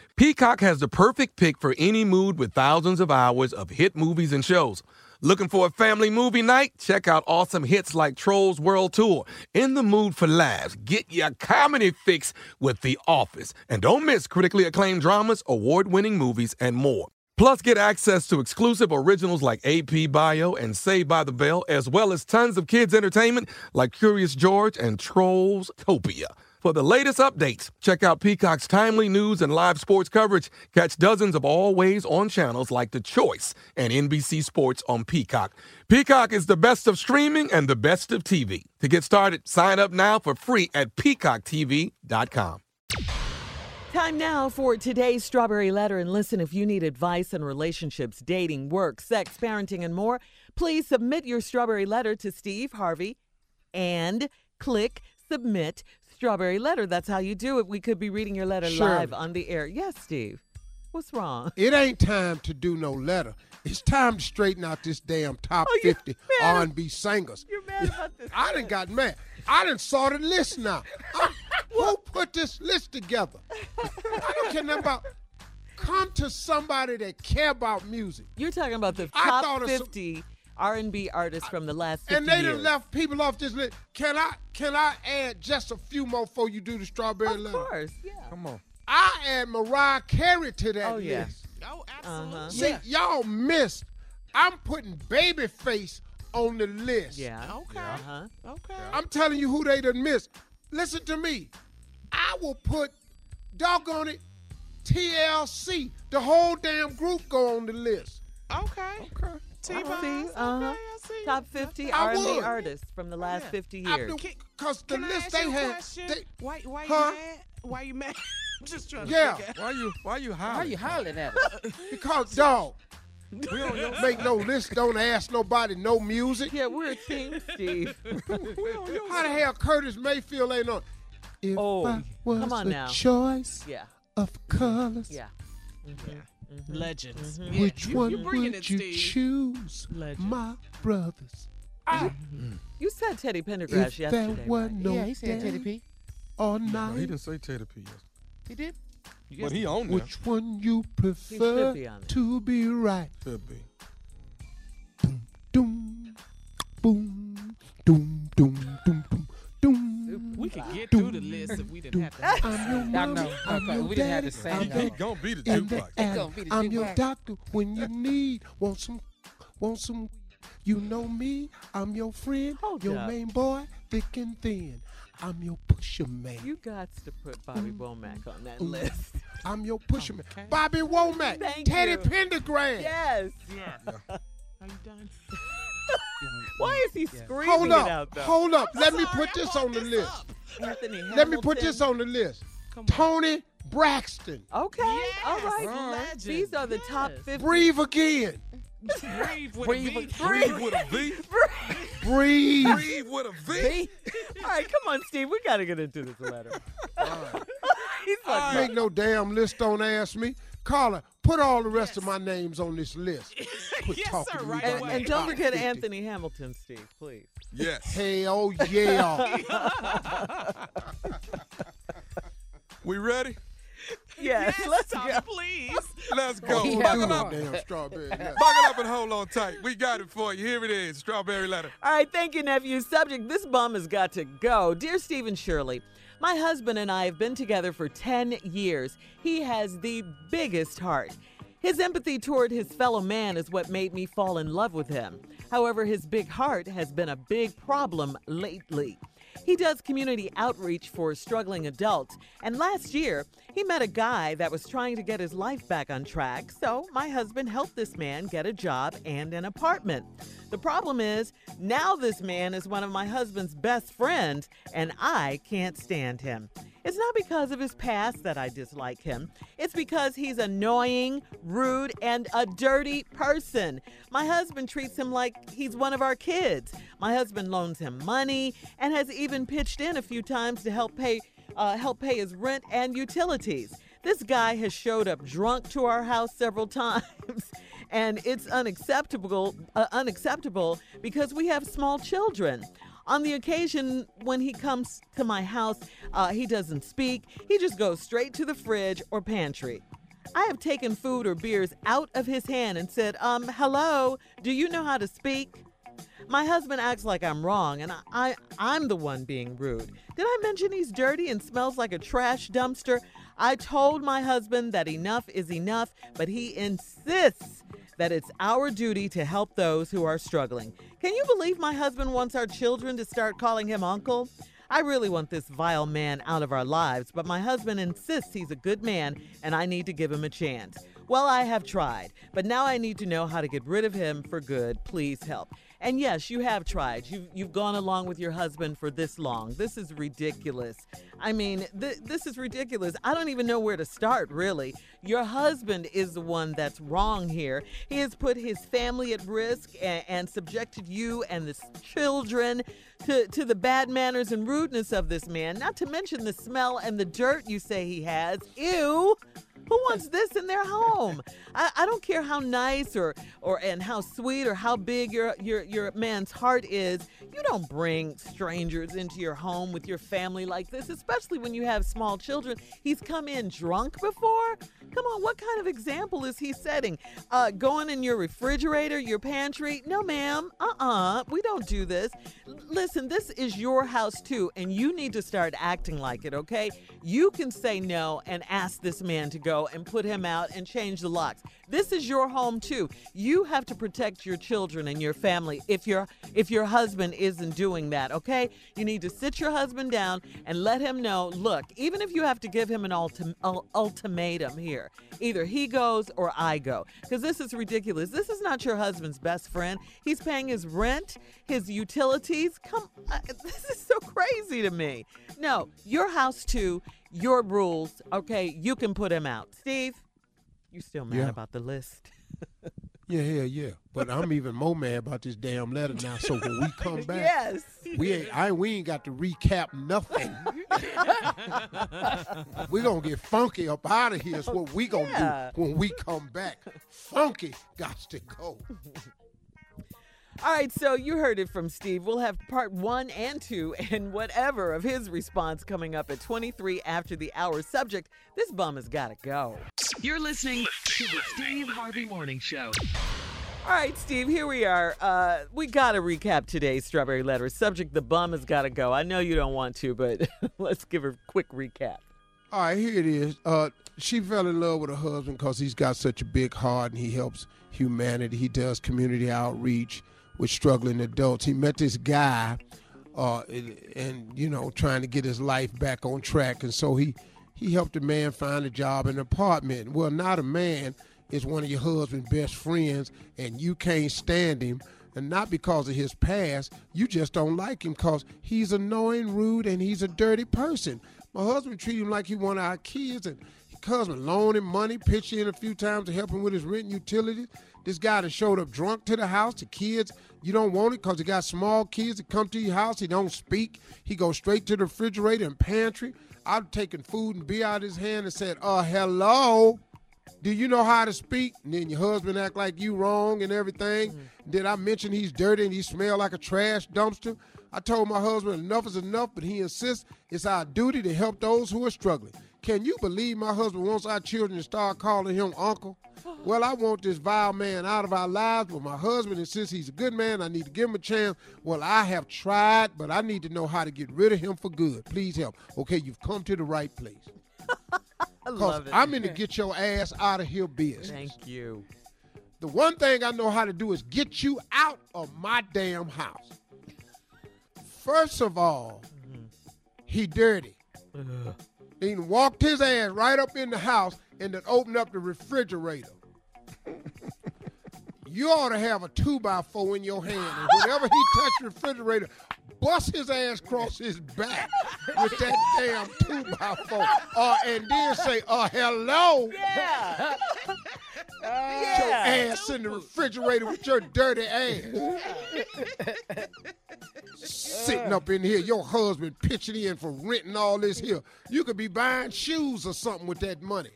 Speaker 7: Peacock has the perfect pick for any mood with thousands of hours of hit movies and shows. Looking for a family movie night? Check out awesome hits like Trolls World Tour. In the mood for laughs? Get your comedy fix with The Office. And don't miss critically acclaimed dramas, award winning movies, and more. Plus, get access to exclusive originals like AP Bio and Saved by the Bell, as well as tons of kids' entertainment like Curious George and TrollsTopia. For the latest updates, check out Peacock's timely news and live sports coverage. Catch dozens of always on channels like The Choice and NBC Sports on Peacock. Peacock is the best of streaming and the best of TV. To get started, sign up now for free at peacocktv.com.
Speaker 5: Time now for today's Strawberry Letter. And listen, if you need advice on relationships, dating, work, sex, parenting, and more, please submit your Strawberry Letter to Steve Harvey and click Submit Strawberry Letter. That's how you do it. We could be reading your letter
Speaker 3: Shirley.
Speaker 5: live on the air. Yes, Steve. What's wrong?
Speaker 3: It ain't time to do no letter. It's time to straighten out this damn top
Speaker 5: Oh,
Speaker 3: 50
Speaker 5: mad?
Speaker 3: R&B singers.
Speaker 5: You're mad about this.
Speaker 3: I done got mad. I done saw the list now. I'm- uh, who put this list together? I don't care nothing about. Come to somebody that care about music.
Speaker 5: You're talking about the
Speaker 3: I
Speaker 5: top
Speaker 3: thought of some-
Speaker 5: 50 R&B artists from the last 50
Speaker 3: And they
Speaker 5: years.
Speaker 3: done left people off this list. Can I can I add just a few more before you do the strawberry
Speaker 5: Of
Speaker 3: letter?
Speaker 5: course, yeah.
Speaker 7: Come on.
Speaker 3: I add Mariah Carey to that
Speaker 5: Oh, yeah.
Speaker 6: Oh, absolutely.
Speaker 5: Uh-huh.
Speaker 3: See, y'all missed. I'm putting Babyface on the list.
Speaker 5: Yeah.
Speaker 6: Okay.
Speaker 5: Uh-huh.
Speaker 6: Okay.
Speaker 3: I'm telling you who they done missed. Listen to me. I will put, doggone it, TLC. The whole damn group go on the list.
Speaker 6: Okay. Okay. T
Speaker 5: I
Speaker 6: Boz.
Speaker 5: see, uh-huh.
Speaker 6: I.
Speaker 5: Top 50
Speaker 3: I
Speaker 5: R&B
Speaker 3: would.
Speaker 5: artists from the last 50
Speaker 3: I
Speaker 5: years.
Speaker 3: do- Cause the
Speaker 6: Can I
Speaker 3: list
Speaker 6: ask
Speaker 3: they
Speaker 6: you
Speaker 3: had, they,
Speaker 6: why, why
Speaker 3: Huh?
Speaker 6: you mad? Why you mad? I'm just trying to
Speaker 3: Yeah.
Speaker 6: figure out.
Speaker 7: Why you why you
Speaker 12: Why
Speaker 7: hollering?
Speaker 12: you hollering at us?
Speaker 3: because dog,
Speaker 7: We on your
Speaker 3: make no list, don't ask nobody, no music.
Speaker 5: Yeah, we're a team, Steve.
Speaker 3: How the hell Curtis Mayfield ain't on? If
Speaker 5: Oh,
Speaker 3: I was
Speaker 5: come on
Speaker 3: a
Speaker 5: now.
Speaker 3: choice
Speaker 5: yeah.
Speaker 3: of colors,
Speaker 5: Yeah. Yeah.
Speaker 6: Legends.
Speaker 5: Mm-hmm.
Speaker 6: Yeah,
Speaker 3: which
Speaker 6: you,
Speaker 3: one
Speaker 6: you
Speaker 3: would
Speaker 6: it,
Speaker 3: you
Speaker 6: Steve.
Speaker 3: choose?
Speaker 6: Legend.
Speaker 3: My brothers.
Speaker 5: You said Teddy Pendergrass
Speaker 3: If
Speaker 5: yesterday.
Speaker 3: there were
Speaker 5: right?
Speaker 3: no
Speaker 12: yeah, he said Teddy
Speaker 3: day
Speaker 12: P.
Speaker 3: or
Speaker 7: No, he didn't say Teddy P. yes.
Speaker 12: He did.
Speaker 7: But he on there.
Speaker 3: which one you prefer
Speaker 5: be on
Speaker 3: to be right?
Speaker 7: Could be.
Speaker 3: Doom, boom, doom, doom.
Speaker 6: We could get through the list if we didn't have to.
Speaker 3: I'm your
Speaker 12: I
Speaker 3: mama,
Speaker 12: know.
Speaker 3: I'm
Speaker 12: Okay,
Speaker 3: your
Speaker 12: we didn't have
Speaker 3: daddy,
Speaker 12: the same
Speaker 3: I'm
Speaker 7: He,
Speaker 12: dog.
Speaker 7: he gonna be the jukebox.
Speaker 3: alley.
Speaker 12: gonna be the
Speaker 3: I'm your doctor when you need. Want some, want some. You know me, I'm your friend,
Speaker 5: Hold
Speaker 3: your
Speaker 5: up.
Speaker 3: main boy, thick and thin. I'm your pusher man.
Speaker 5: You got to put Bobby mm. Womack on that mm. list.
Speaker 3: I'm your pusher man. Bobby Womack,
Speaker 5: Thank
Speaker 3: Teddy
Speaker 5: you.
Speaker 3: Pendergrass.
Speaker 5: Yes.
Speaker 6: Yeah. Are you done?
Speaker 5: Why is he screaming
Speaker 3: Hold
Speaker 5: it
Speaker 3: up,
Speaker 5: out though?
Speaker 3: hold up. Let me put this on the list.
Speaker 5: Anthony
Speaker 3: Let me put this on the list.
Speaker 6: On.
Speaker 3: Toni Braxton.
Speaker 5: Okay. All
Speaker 6: Yes,
Speaker 5: right.
Speaker 6: legend.
Speaker 5: These are the top 50.
Speaker 3: Breathe again.
Speaker 6: Breathe with
Speaker 12: Breathe
Speaker 6: a V.
Speaker 12: with-
Speaker 7: Breathe with a V.
Speaker 3: Breathe.
Speaker 7: Breathe with a V.
Speaker 5: All right, come on, Steve. We got to get into this letter. He's like,
Speaker 3: Make no damn list. Don't ask me. Carla, put all the rest of my names on this list. Quit
Speaker 6: Yes,
Speaker 3: talking
Speaker 6: sir, right
Speaker 5: and, and don't forget
Speaker 3: 50.
Speaker 5: Anthony Hamilton, Steve, please.
Speaker 7: Yes.
Speaker 3: Hell yeah.
Speaker 7: We ready?
Speaker 5: Yes,
Speaker 6: Yes,
Speaker 5: let's
Speaker 6: Tommy,
Speaker 5: go.
Speaker 6: please.
Speaker 7: Let's go.
Speaker 12: he
Speaker 7: Buckle up.
Speaker 3: damn strawberry. letter.
Speaker 7: Buckle up and hold on tight. We got it for you. Here it is. Strawberry letter.
Speaker 5: All right, thank you, nephew. Subject This bum has got to go. Dear Stephen Shirley, my husband and I have been together for 10 years. He has the biggest heart. His empathy toward his fellow man is what made me fall in love with him. However, his big heart has been a big problem lately. He does community outreach for struggling adults, and last year he met a guy that was trying to get his life back on track. So, my husband helped this man get a job and an apartment. The problem is, now this man is one of my husband's best friends, and I can't stand him. It's not because of his past that I dislike him. It's because he's annoying, rude, and a dirty person. My husband treats him like he's one of our kids. My husband loans him money and has even pitched in a few times to help pay uh, help pay his rent and utilities. This guy has showed up drunk to our house several times. And it's unacceptable, uh, unacceptable because we have small children. On the occasion when he comes to my house, uh, he doesn't speak. He just goes straight to the fridge or pantry. I have taken food or beers out of his hand and said, um, hello, do you know how to speak? My husband acts like I'm wrong, and I, I, I'm the one being rude. Did I mention he's dirty and smells like a trash dumpster? I told my husband that enough is enough, but he insists that it's our duty to help those who are struggling. Can you believe my husband wants our children to start calling him uncle? I really want this vile man out of our lives, but my husband insists he's a good man and I need to give him a chance. Well, I have tried, but now I need to know how to get rid of him for good. Please help. And yes, you have tried. You've, you've gone along with your husband for this long. This is ridiculous. I mean, th- this is ridiculous. I don't even know where to start, really. Your husband is the one that's wrong here. He has put his family at risk and, and subjected you and the children to, to the bad manners and rudeness of this man, not to mention the smell and the dirt you say he has. Ew. Who wants this in their home? I, I don't care how nice or or and how sweet or how big your your your man's heart is. You don't bring strangers into your home with your family like this, especially when you have small children. He's come in drunk before. Come on, what kind of example is he setting? Uh, going in your refrigerator, your pantry? No, ma'am. Uh-uh. We don't do this. L- listen, this is your house too, and you need to start acting like it. Okay? You can say no and ask this man to go and put him out and change the locks. This is your home too. You have to protect your children and your family if your if your husband isn't doing that, okay? You need to sit your husband down and let him know, look, even if you have to give him an ultim- ultimatum here, either he goes or I go. Cuz this is ridiculous. This is not your husband's best friend. He's paying his rent, his utilities. Come uh, this is so crazy to me. No, your house too, your rules, okay? You can put him out. Steve, you still mad
Speaker 3: Yeah.
Speaker 5: about the list?
Speaker 3: Yeah, yeah, yeah. But I'm even more mad about this damn letter now. So when we come back,
Speaker 5: Yes.
Speaker 3: we ain't I we ain't got to recap nothing. we gonna get funky up out of here. Is what we gonna
Speaker 5: Yeah.
Speaker 3: do when we come back. Funky got to go.
Speaker 5: All right, so you heard it from Steve. We'll have part one and two and whatever of his response coming up at 23 after the hour. Subject This bum has got to go.
Speaker 8: You're listening to the Steve Harvey Morning Show.
Speaker 5: All right, Steve, here we are. Uh, we got to recap today's Strawberry Letter. Subject The bum has got to go. I know you don't want to, but let's give her a quick recap.
Speaker 3: All right, here it is. Uh, she fell in love with her husband because he's got such a big heart and he helps humanity. He does community outreach with struggling adults. He met this guy, uh, and, and you know, trying to get his life back on track, and so he he helped a man find a job in an apartment. Well, not a man is one of your husband's best friends, and you can't stand him. And not because of his past, you just don't like him because he's annoying, rude, and he's a dirty person. My husband treated him like he one of our kids, and his husband loaned him money, pitched in a few times to help him with his rent and utilities. This guy that showed up drunk to the house, the kids, you don't want it because he got small kids that come to your house. He don't speak. He goes straight to the refrigerator and pantry. I've taken food and beer out of his hand and said, uh, hello. Do you know how to speak? And then your husband act like you wrong and everything. Did I mention he's dirty and he smell like a trash dumpster? I told my husband enough is enough, but he insists it's our duty to help those who are struggling. Can you believe my husband wants our children to start calling him uncle? Well, I want this vile man out of our lives, but my husband insists he's a good man. I need to give him a chance. Well, I have tried, but I need to know how to get rid of him for good. Please help. Okay, you've come to the right place.
Speaker 5: love it.
Speaker 3: I'm in to get your ass out of here business.
Speaker 5: Thank you.
Speaker 3: The one thing I know how to do is get you out of my damn house. First of all, mm-hmm. he dirty. He walked his ass right up in the house and then opened up the refrigerator. you ought to have a two by four in your hand, and whenever he touch the refrigerator, bust his ass across his back with that damn two by four, uh, and then say, "Uh, hello."
Speaker 5: Yeah.
Speaker 3: Get your ass in the refrigerator with your dirty ass. Sitting up in here, your husband pitching in for renting all this here. You could be buying shoes or something with that money.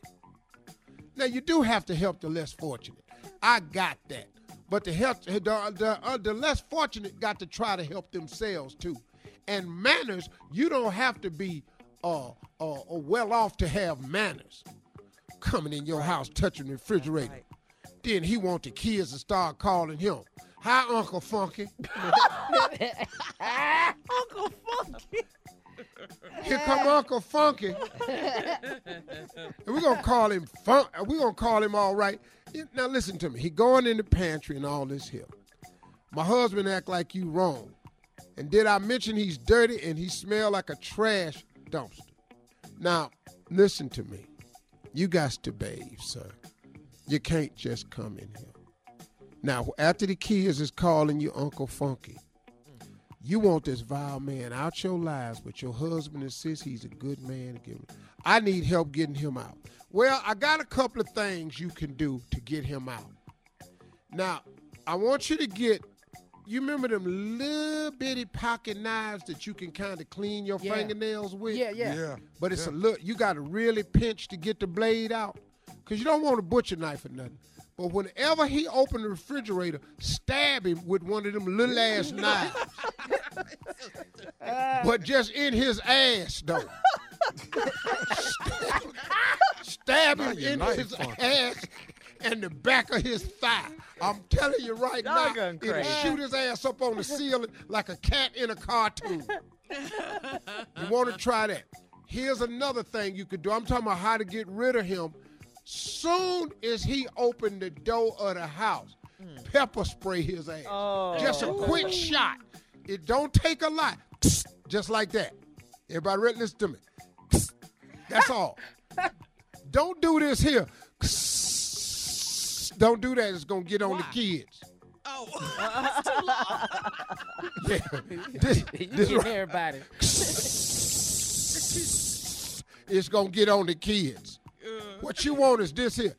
Speaker 3: Now you do have to help the less fortunate. I got that. But the help the, the, uh, the less fortunate got to try to help themselves too. And manners, you don't have to be uh, uh, uh, well off to have manners. Coming in your house, touching the refrigerator. Then he want the kids to start calling him. Hi, Uncle Funky.
Speaker 5: Uncle Funky.
Speaker 3: Here come Uncle Funky. and we're gonna call him fun. We're gonna call him all right. Now listen to me. He going in the pantry and all this here. My husband act like you wrong. And did I mention he's dirty and he smell like a trash dumpster? Now, listen to me. You got to bathe, sir. You can't just come in here. Now, after the kids is calling you Uncle Funky, you want this vile man out your lives, but your husband insists he's a good man. I need help getting him out. Well, I got a couple of things you can do to get him out. Now, I want you to get. You remember them little bitty pocket knives that you can kind of clean your
Speaker 12: Yeah.
Speaker 3: fingernails with?
Speaker 12: Yeah, yeah.
Speaker 7: Yeah.
Speaker 3: But it's
Speaker 7: Yeah.
Speaker 3: a look. You got to really pinch to get the blade out, cause you don't want a butcher knife or nothing. But whenever he open the refrigerator, stab him with one of them little ass knives. but just in his ass though. stab
Speaker 7: Now
Speaker 3: him
Speaker 7: you're
Speaker 3: in
Speaker 7: knife
Speaker 3: his
Speaker 7: funky.
Speaker 3: ass and the back of his thigh. I'm telling you right now,
Speaker 5: Doggone
Speaker 3: it'll shoot his ass up on the ceiling like a cat in a cartoon. You want to try that? Here's another thing you could do. I'm talking about how to get rid of him. Soon as he opened the door of the house, hmm. pepper spray his ass.
Speaker 5: Oh.
Speaker 3: Just a quick shot. It don't take a lot. Just like that. Everybody ready? Listen to me. That's all. Don't do this here. Don't do that. It's gonna get on the kids.
Speaker 6: Oh, it's too long.
Speaker 3: Yeah. This,
Speaker 12: You
Speaker 3: this
Speaker 12: getting
Speaker 3: right-
Speaker 12: everybody.
Speaker 3: it's gonna get on the kids. Uh. What you want is this here.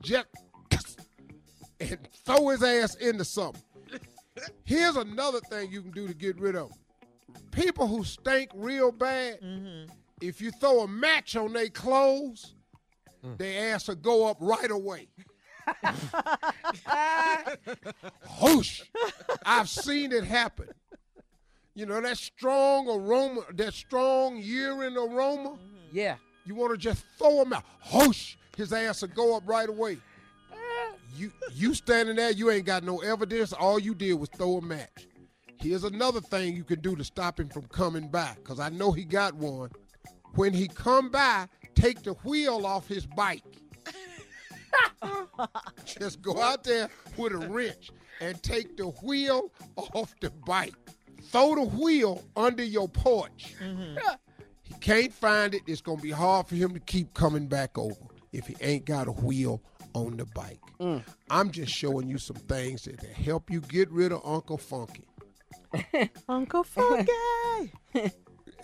Speaker 3: Just and throw his ass into something. Here's another thing you can do to get rid of 'em. people who stink real bad. Mm-hmm. If you throw a match on their clothes, their ass will go up right away. Whoosh! I've seen it happen. You know that strong aroma, that strong urine aroma. Mm-hmm.
Speaker 12: Yeah.
Speaker 3: You want to just throw him out. Whoosh! His ass will go up right away. You you standing there, you ain't got no evidence. All you did was throw a match. Here's another thing you can do to stop him from coming by, because I know he got one. When he come by, take the wheel off his bike. Just go out there with a wrench and take the wheel off the bike. Throw the wheel under your porch. He can't find it. It's gonna be hard for him to keep coming back over if he ain't got a wheel on the bike. Mm. I'm just showing you some things that help you get rid of Uncle Funky.
Speaker 5: Uncle Funky.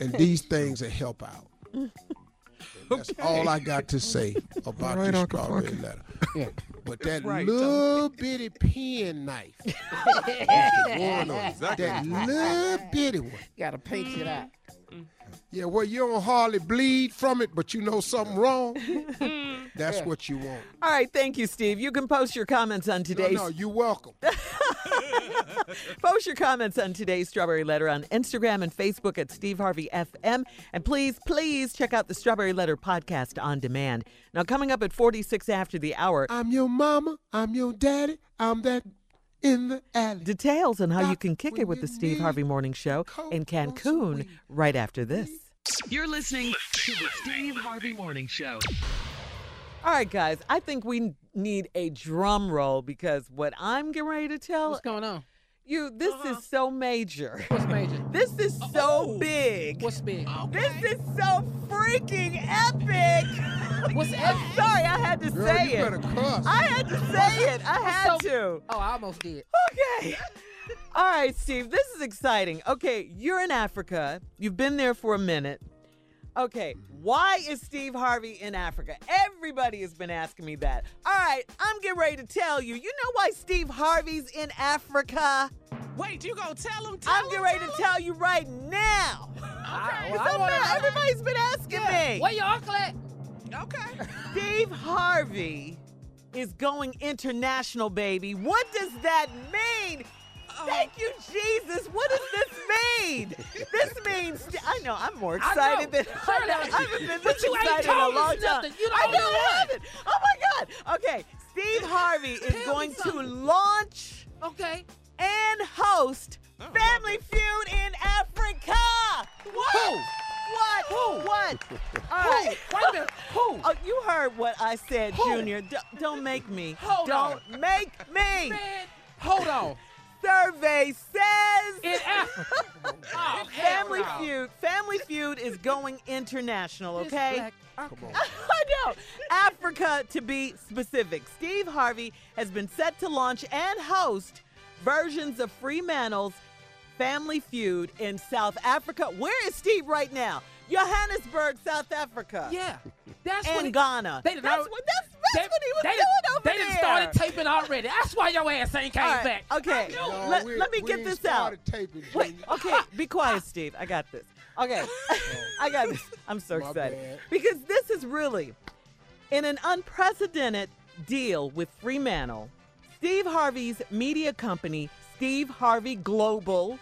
Speaker 3: And these things that help out. That's all I got to say about
Speaker 7: All right,
Speaker 3: this
Speaker 7: Uncle
Speaker 3: strawberry
Speaker 7: Funky.
Speaker 3: letter.
Speaker 12: Yeah.
Speaker 3: But that
Speaker 6: right,
Speaker 3: little bitty pen knife, is the one on it. that little bitty one.
Speaker 12: Gotta pinch it out.
Speaker 3: Yeah, well, you don't hardly bleed from it, but you know something wrong. Mm-hmm. That's what you want.
Speaker 5: All right, thank you, Steve. You can post your comments on today's
Speaker 3: no, you're welcome.
Speaker 5: Post your comments on today's Strawberry Letter on Instagram and Facebook at Steve Harvey FM. And please, please check out the Strawberry Letter podcast on demand. Now, coming up at 46 after the hour,
Speaker 3: I'm your mama. I'm your daddy. I'm that in the alley.
Speaker 5: details on how you can kick it with the Steve Harvey Morning Show in Cancun right after this.
Speaker 8: You're listening to the Steve Harvey Morning Show.
Speaker 5: All right, guys. I think we need a drum roll because what I'm getting ready to tell
Speaker 12: What's going on?
Speaker 5: you, this is uh-huh. so major.
Speaker 12: What's major?
Speaker 5: This is so big.
Speaker 12: What's big?
Speaker 5: This is so freaking epic.
Speaker 12: What's
Speaker 5: I'm
Speaker 12: epic?
Speaker 5: sorry, I had to
Speaker 3: Girl,
Speaker 5: say
Speaker 3: you
Speaker 5: it.
Speaker 3: better cuss.
Speaker 5: I had to say it. I had
Speaker 12: so-
Speaker 5: to.
Speaker 12: Oh, I almost did.
Speaker 5: Okay. All right, Steve, this is exciting. Okay, you're in Africa. You've been there for a minute. Okay, why is Steve Harvey in Africa? Everybody has been asking me that. All right, I'm getting ready to tell you. You know why Steve Harvey's in Africa?
Speaker 6: Wait, you gonna tell him? Tell
Speaker 5: I'm
Speaker 6: him,
Speaker 5: getting ready
Speaker 6: tell
Speaker 5: to
Speaker 6: him?
Speaker 5: tell you right now.
Speaker 12: Okay.
Speaker 5: Ah, it's up there. Everybody's been asking me.
Speaker 12: Where your uncle at?
Speaker 6: Okay.
Speaker 5: Steve Harvey is going international, baby. What does that mean? Thank you, Jesus. What does this mean? this means I know I'm more excited than I, know. I haven't been this
Speaker 12: you
Speaker 5: excited in a long time.
Speaker 12: You the
Speaker 5: I know I haven't. Oh my God. Okay, Steve Harvey is going to launch
Speaker 12: Okay.
Speaker 5: and host Family Feud in Africa. What?
Speaker 12: Who?
Speaker 5: What?
Speaker 12: Who?
Speaker 5: What? All right.
Speaker 12: Wait a minute. Who?
Speaker 5: Oh, you heard what I said,
Speaker 12: Who?
Speaker 5: Junior. D- don't make me.
Speaker 12: Hold
Speaker 5: don't make me.
Speaker 12: Man, hold on.
Speaker 5: Survey says
Speaker 12: Africa. Oh,
Speaker 5: Family
Speaker 12: no.
Speaker 5: Feud. Family Feud is going international. Okay.
Speaker 12: okay.
Speaker 5: I know. Africa, to be specific. Steve Harvey has been set to launch and host versions of Fremantle's Family Feud in South Africa. Where is Steve right now? Johannesburg, South Africa.
Speaker 12: Yeah. That's
Speaker 5: And
Speaker 12: what he-
Speaker 5: Ghana.
Speaker 12: They done
Speaker 5: that's
Speaker 12: already-
Speaker 5: what that's, that's
Speaker 12: they,
Speaker 5: what he was
Speaker 12: they
Speaker 5: doing
Speaker 12: done-
Speaker 5: over
Speaker 12: They
Speaker 5: there.
Speaker 12: done started taping already. That's why your ass ain't came
Speaker 5: All right,
Speaker 12: back.
Speaker 5: Okay,
Speaker 3: No,
Speaker 5: let, let me get this out.
Speaker 3: taping,
Speaker 5: Wait, okay, be quiet, Steve. I got this. Okay, I got this. I'm so
Speaker 3: My
Speaker 5: excited
Speaker 3: bad.
Speaker 5: because this is really in an unprecedented deal with Fremantle. Steve Harvey's media company, Steve Harvey Global.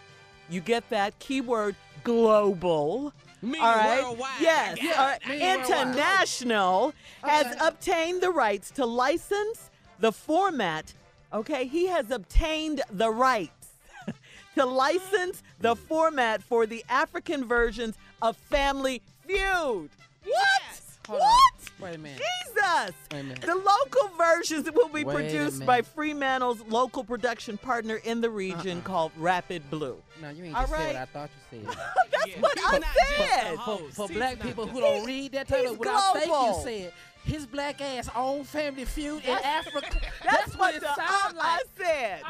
Speaker 5: You get that keyword global.
Speaker 6: Meaning
Speaker 5: All right.
Speaker 6: worldwide.
Speaker 5: Yes.
Speaker 6: Yeah, uh,
Speaker 5: all right.
Speaker 12: meaning worldwide.
Speaker 5: International has
Speaker 12: Okay.
Speaker 5: obtained the rights to license the format. Okay, he has obtained the rights to license the format for the African versions of Family Feud. What?
Speaker 12: Hold
Speaker 5: what?
Speaker 12: on. Wait a minute.
Speaker 5: Jesus.
Speaker 12: Wait a minute.
Speaker 5: The local versions will be
Speaker 12: Wait
Speaker 5: produced by
Speaker 12: minute.
Speaker 5: Fremantle's local production partner in the region
Speaker 12: Uh-uh.
Speaker 5: called Rapid Blue.
Speaker 12: No, you ain't
Speaker 5: All
Speaker 12: just
Speaker 5: right.
Speaker 12: said what I thought you said.
Speaker 5: That's
Speaker 6: Yeah.
Speaker 5: what
Speaker 6: He's
Speaker 5: I
Speaker 6: not just
Speaker 5: said.
Speaker 6: hoe.
Speaker 12: For, for black people who don't read that title,
Speaker 5: he's
Speaker 12: what I think
Speaker 5: global.
Speaker 12: you said, his black ass own family feud in Africa.
Speaker 5: That's, what,
Speaker 12: it
Speaker 5: the
Speaker 12: sounds
Speaker 5: uh,
Speaker 12: like.
Speaker 5: I said.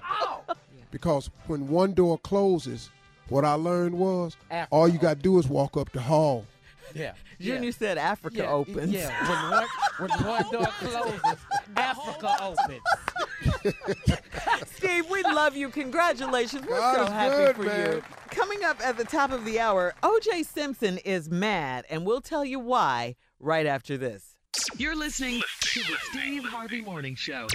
Speaker 12: Hell.
Speaker 3: Because when one door closes, what I learned was
Speaker 12: Africa
Speaker 3: all you got to do is walk up the hall.
Speaker 12: Yeah.
Speaker 5: Junior said Africa
Speaker 12: yeah.
Speaker 5: opens.
Speaker 12: Yeah, when one, when one door closes, Africa opens.
Speaker 5: Steve, we love you. Congratulations. We're
Speaker 3: God
Speaker 5: so happy
Speaker 3: good,
Speaker 5: for
Speaker 3: man.
Speaker 5: you. Coming up at the top of the hour, OJ Simpson is mad, and we'll tell you why right after this.
Speaker 8: You're listening to the Steve Harvey Morning Show.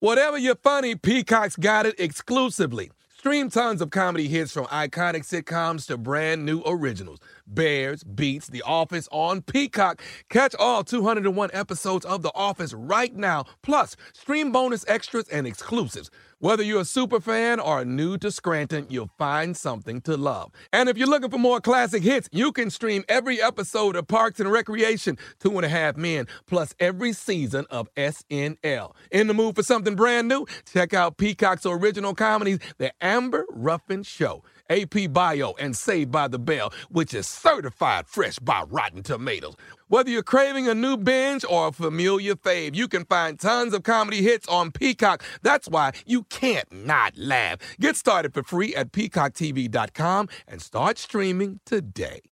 Speaker 7: Whatever you're funny, Peacock's got it exclusively. Stream tons of comedy hits from iconic sitcoms to brand new originals. Bears, Beets, The Office on Peacock. Catch all 201 episodes of The Office right now. Plus, stream bonus extras and exclusives. Whether you're a super fan or new to Scranton, you'll find something to love. And if you're looking for more classic hits, you can stream every episode of Parks and Recreation, Two and a Half Men, plus every season of SNL. In the mood for something brand new? Check out Peacock's original comedies, The Amber Ruffin Show. AP Bio and Saved by the Bell, which is certified fresh by Rotten Tomatoes. Whether you're craving a new binge or a familiar fave, you can find tons of comedy hits on Peacock. That's why you can't not laugh. Get started for free at peacocktv.com and start streaming today.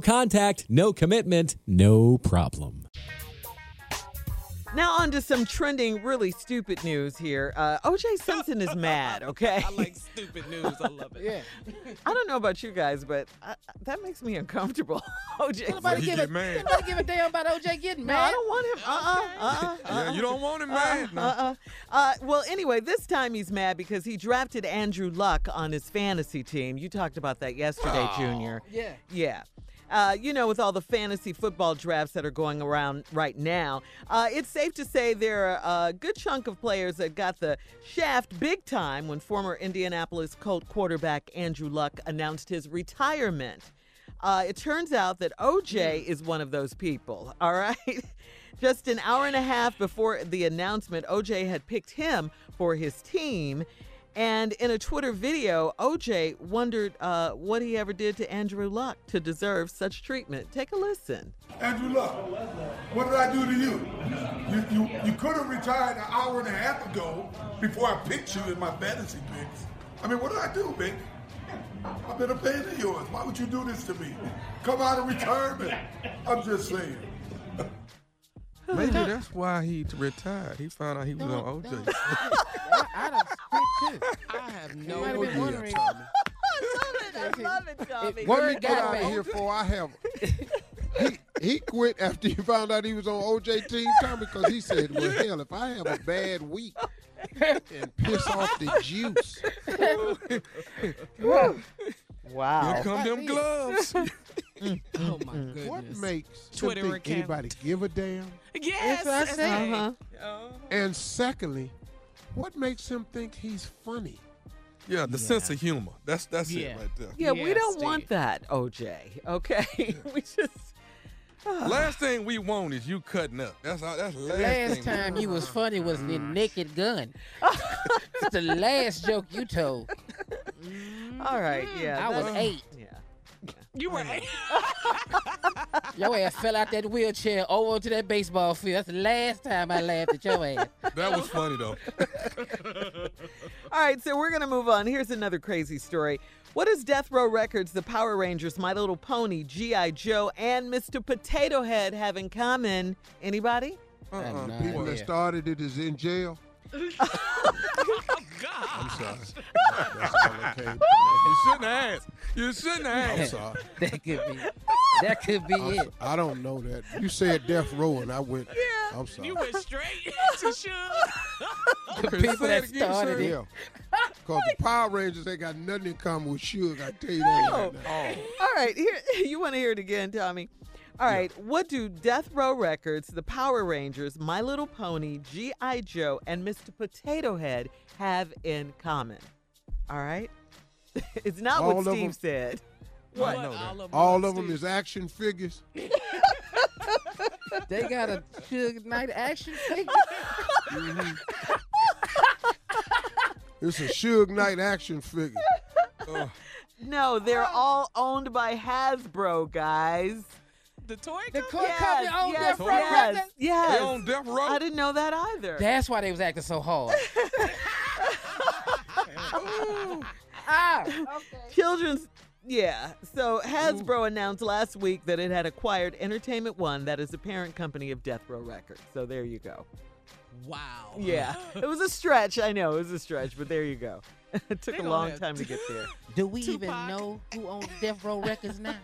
Speaker 14: contact, no commitment, no problem.
Speaker 5: Now on to some trending, really stupid news here. Uh, OJ Simpson is mad. Okay.
Speaker 4: I like stupid news. I love it.
Speaker 6: Yeah.
Speaker 5: I don't know about you guys, but I, that makes me uncomfortable. OJ.
Speaker 6: Nobody
Speaker 7: he
Speaker 6: give,
Speaker 7: get
Speaker 6: a,
Speaker 7: mad.
Speaker 6: nobody give a damn about OJ getting
Speaker 5: No,
Speaker 6: mad.
Speaker 5: I don't want him. Uh-uh. Uh-uh.
Speaker 7: Yeah, you don't want him mad. no.
Speaker 5: Uh-uh. Uh, well, anyway, this time he's mad because he drafted Andrew Luck on his fantasy team. You talked about that yesterday, Junior.
Speaker 6: Yeah.
Speaker 5: Yeah. Uh, you know, with all the fantasy football drafts that are going around right now, uh, it's safe to say there are a good chunk of players that got the shaft big time when former Indianapolis Colt quarterback Andrew Luck announced his retirement. Uh, it turns out that OJ is one of those people, all right? Just an hour and a half before the announcement, OJ had picked him for his team. And in a Twitter video, OJ wondered uh, what he ever did to Andrew Luck to deserve such treatment. Take a listen.
Speaker 15: Andrew Luck, what did I do to you? You you, you could have retired an hour and a half ago before I picked you in my fantasy picks. I mean, what did I do, big? I've been a pain in yours. Why would you do this to me? Come out of retirement. I'm just saying.
Speaker 7: Maybe that's why he retired. He found out he was on OJ.
Speaker 6: I, I done spit too.
Speaker 4: I have
Speaker 6: You
Speaker 4: no
Speaker 6: might have been
Speaker 4: idea.
Speaker 6: wondering.
Speaker 5: I love it, Tommy.
Speaker 3: What
Speaker 6: Word
Speaker 3: he put
Speaker 6: got
Speaker 3: out of here for? I have. He, he quit after he found out he was on OJ team, Tommy, because he said, "Well, hell, if I have a bad week and piss off the juice,
Speaker 5: Wow.
Speaker 7: Here come them gloves.
Speaker 4: Oh my goodness.
Speaker 3: what makes
Speaker 4: Twitter
Speaker 3: think anybody give a damn?
Speaker 4: Yes.
Speaker 6: That's what I said.
Speaker 5: Uh-huh.
Speaker 3: And secondly, what makes him think he's funny?
Speaker 7: Yeah, the sense of humor. That's that's
Speaker 4: Yeah.
Speaker 7: it right there.
Speaker 5: Yeah, we
Speaker 4: Yes,
Speaker 5: don't want
Speaker 4: Steve.
Speaker 5: that, OJ. Okay, we just.
Speaker 7: Last ah. thing we want is you cutting up. That's all. That's the last,
Speaker 6: Last
Speaker 7: thing.
Speaker 6: time you was funny was the mm. naked gun. It's the last joke you told.
Speaker 5: All right, mm-hmm. yeah.
Speaker 6: I was
Speaker 5: that's-
Speaker 6: eight.
Speaker 5: Yeah.
Speaker 4: You were.
Speaker 6: Your ass fell out that wheelchair over to that baseball field. That's the last time I laughed at your ass.
Speaker 7: That was funny though.
Speaker 5: All right, so we're going to move on. Here's another crazy story. What does Death Row Records, the Power Rangers, My Little Pony, G.I. Joe, and Mr. Potato Head have in common? Anybody?
Speaker 7: Uh-uh.
Speaker 3: People that started it is in jail.
Speaker 4: Oh God.
Speaker 3: I'm sorry. That's all that came.
Speaker 7: You shouldn't have asked. You shouldn't have
Speaker 3: I'm
Speaker 7: asked.
Speaker 3: sorry.
Speaker 6: That could be. That could be
Speaker 3: I'm
Speaker 6: it.
Speaker 3: I don't know that. You said death row, and I went.
Speaker 5: Yeah.
Speaker 3: I'm sorry.
Speaker 4: You went straight to Suge.
Speaker 6: The
Speaker 7: Okay,
Speaker 6: people that
Speaker 7: again,
Speaker 6: started
Speaker 7: sir.
Speaker 6: it.
Speaker 3: Because the Power Rangers ain't got nothing in common with Suge. I tell you that right oh. now. Oh.
Speaker 5: All right, here you want to hear it again, Tommy. All right, what do Death Row Records, the Power Rangers, My Little Pony, G.I. Joe, and Mr. Potato Head have in common? All right? it's not
Speaker 3: All
Speaker 5: what Steve
Speaker 3: them?
Speaker 5: said.
Speaker 4: What?
Speaker 7: know that.
Speaker 4: All of,
Speaker 3: All
Speaker 4: them
Speaker 3: of them is action figures.
Speaker 6: They got a Suge Knight action figure.
Speaker 3: It's a Suge Knight action figure.
Speaker 7: Uh,
Speaker 5: No, they're all owned by Hasbro, guys.
Speaker 4: The toy
Speaker 6: The
Speaker 4: company?
Speaker 6: co- company owned
Speaker 5: yes,
Speaker 6: Death Row
Speaker 5: yes,
Speaker 6: Records.
Speaker 5: yes.
Speaker 7: they on death row.
Speaker 5: I didn't know that either.
Speaker 6: That's why they was acting so hard. ah, okay.
Speaker 5: Children's yeah. So Hasbro announced last week that it had acquired Entertainment One, that is the parent company of Death Row Records. So there you go.
Speaker 4: Wow.
Speaker 5: Yeah. it was a stretch. I know it was a stretch, but there you go. it took
Speaker 4: They
Speaker 5: a long
Speaker 4: have-
Speaker 5: time to get there.
Speaker 6: Do we even know who owns Death Row Records now?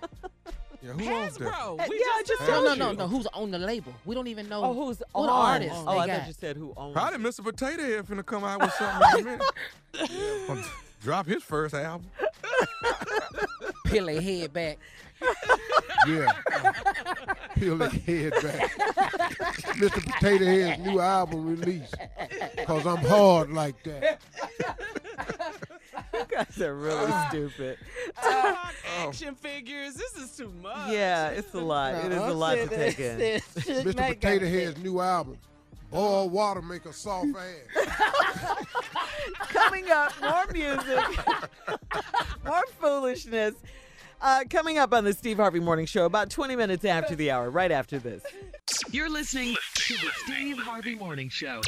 Speaker 7: Yeah, who owns that?
Speaker 4: Hasbro.
Speaker 5: Uh,
Speaker 4: We
Speaker 5: yeah, I
Speaker 4: just
Speaker 5: just
Speaker 4: told
Speaker 6: No, no, no, no. Who's on the label? We don't even know.
Speaker 5: Oh, who's
Speaker 6: what
Speaker 5: on?
Speaker 6: artists
Speaker 5: Oh,
Speaker 6: they
Speaker 5: I
Speaker 6: got.
Speaker 5: thought you said who owns.
Speaker 7: Probably
Speaker 5: it.
Speaker 7: Mr. Potato Head finna come out with something in a minute. Gonna Drop his first album.
Speaker 6: Peel their head back.
Speaker 3: Yeah. Peel their head back. Mr. Potato Head's new album release. Because I'm hard like that.
Speaker 5: You guys are really ah. stupid.
Speaker 4: Tupac oh. action figures. This is too much.
Speaker 5: Yeah, it's a lot. It is a lot to take in.
Speaker 3: Mr. Potato Head's new album. Boil water, make a soft ass.
Speaker 5: coming up, more music, more foolishness. Uh, coming up on the Steve Harvey Morning Show about 20 minutes after the hour, right after this.
Speaker 8: You're listening to the Steve Harvey Morning Show.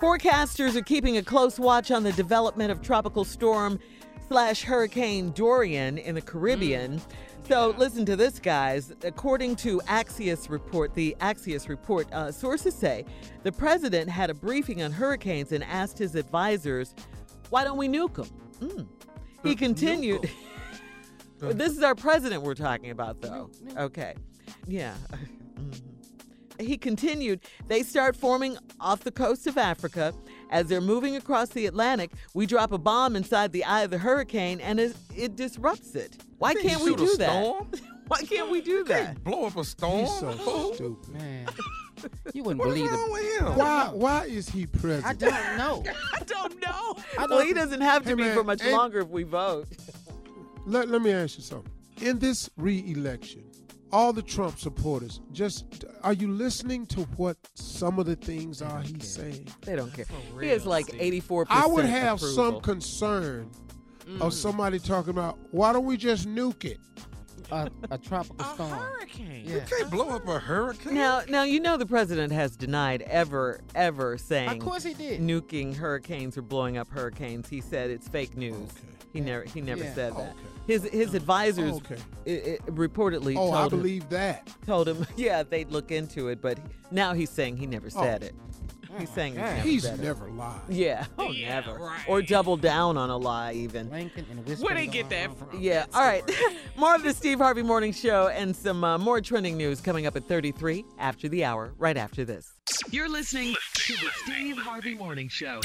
Speaker 5: Forecasters are keeping a close watch on the development of Tropical Storm slash Hurricane Dorian in the Caribbean. So listen to this, guys. According to Axios report, the Axios report, uh, sources say the president had a briefing on hurricanes and asked his advisors, "Why don't we nuke them?" Mm. He continued. this is our president we're talking about, though. Okay, yeah. Mhm. He continued, they start forming off the coast of Africa. As they're moving across the Atlantic, we drop a bomb inside the eye of the hurricane and it, it disrupts it. Why
Speaker 7: You can't
Speaker 5: can't we
Speaker 7: shoot a
Speaker 5: do that?
Speaker 7: storm.
Speaker 5: Why can't we do that?
Speaker 7: Blow up a storm.
Speaker 3: He's so stupid.
Speaker 12: Man, you wouldn't
Speaker 7: What's
Speaker 12: believe
Speaker 7: wrong
Speaker 12: it.
Speaker 7: with him?
Speaker 3: Why? Why is he president?
Speaker 12: I don't know.
Speaker 4: I don't know.
Speaker 12: I
Speaker 5: Well, he doesn't have to
Speaker 3: Hey,
Speaker 5: be
Speaker 3: man,
Speaker 5: for much
Speaker 3: ain't-
Speaker 5: longer if we vote.
Speaker 3: Let, let me ask you something. In this re-election, all the Trump supporters, just are you listening to what some of the things are he's saying?
Speaker 5: They don't care.
Speaker 4: For
Speaker 5: he has like 84%
Speaker 3: I would have
Speaker 5: approval.
Speaker 3: some concern of mm. somebody talking about why don't we just nuke it?
Speaker 12: A, a tropical
Speaker 4: A
Speaker 12: storm.
Speaker 4: hurricane.
Speaker 12: Yeah.
Speaker 7: You can't blow up a hurricane.
Speaker 5: Now, now you know the president has denied ever, ever saying
Speaker 12: Of course he did.
Speaker 5: nuking hurricanes or blowing up hurricanes. He said it's fake news.
Speaker 3: Okay.
Speaker 5: He never, he never
Speaker 12: Yeah.
Speaker 5: said that.
Speaker 3: Okay.
Speaker 5: His his advisors
Speaker 3: Okay.
Speaker 5: i- i- reportedly
Speaker 3: Oh,
Speaker 5: told
Speaker 3: I
Speaker 5: him,
Speaker 3: believe that.
Speaker 5: told him, yeah, they'd look into it, but now he's saying he never oh. said
Speaker 3: Oh.
Speaker 5: it. He's saying he's never
Speaker 3: He's
Speaker 5: said it.
Speaker 3: never lied.
Speaker 5: Yeah, oh,
Speaker 4: Yeah,
Speaker 5: never.
Speaker 4: right.
Speaker 5: Or double down on a lie, even.
Speaker 12: Lincoln and Whiskey.
Speaker 4: Where they get that from?
Speaker 5: Yeah. All right. more of the Steve Harvey Morning Show and some uh, more trending news coming up at 33 after the hour, right after this.
Speaker 8: You're listening to the Steve Harvey Morning Show.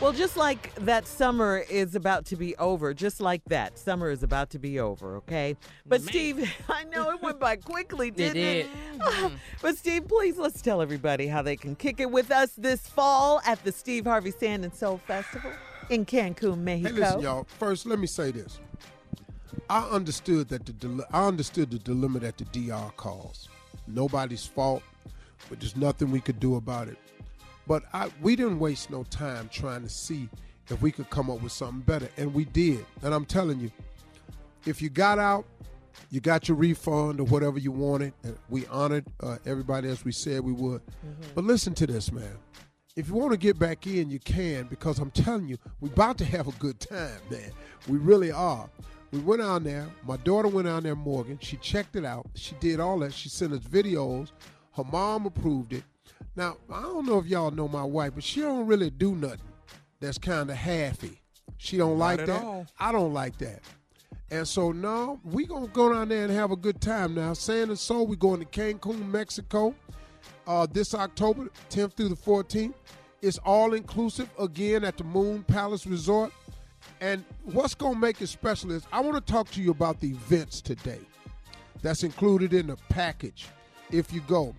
Speaker 5: Well, just like that summer is about to be over, just like that, summer is about to be over, okay? But Steve, I know it went by quickly, didn't it?
Speaker 12: did.
Speaker 5: but Steve, please let's tell everybody how they can kick it with us this fall at the Steve Harvey Sand and Soul Festival in Cancun, Mexico.
Speaker 3: Hey, listen, y'all. First, let me say this. I understood that the I understood the dilemma that the DR caused. Nobody's fault, but there's nothing we could do about it. But I, we didn't waste no time trying to see if we could come up with something better, and we did. And I'm telling you, if you got out, you got your refund or whatever you wanted, and we honored uh, everybody as we said we would. But listen to this, man. If you want to get back in, you can because I'm telling you, we're about to have a good time, man. We really are. We went on there. My daughter went on there, Morgan. She checked it out. She did all that. She sent us videos. Her mom approved it. Now, I don't know if y'all know my wife, but she don't really do nothing that's kind of halfy. She don't like
Speaker 7: at
Speaker 3: that.
Speaker 7: all.
Speaker 3: I don't like that. And so now we gonna go down there and have a good time. Now, Sand and Soul, we going to Cancun, Mexico, uh, this October 10th through the 14th. It's all inclusive again at the Moon Palace Resort. And what's gonna make it special is I want to talk to you about the events today. That's included in the package. If you go,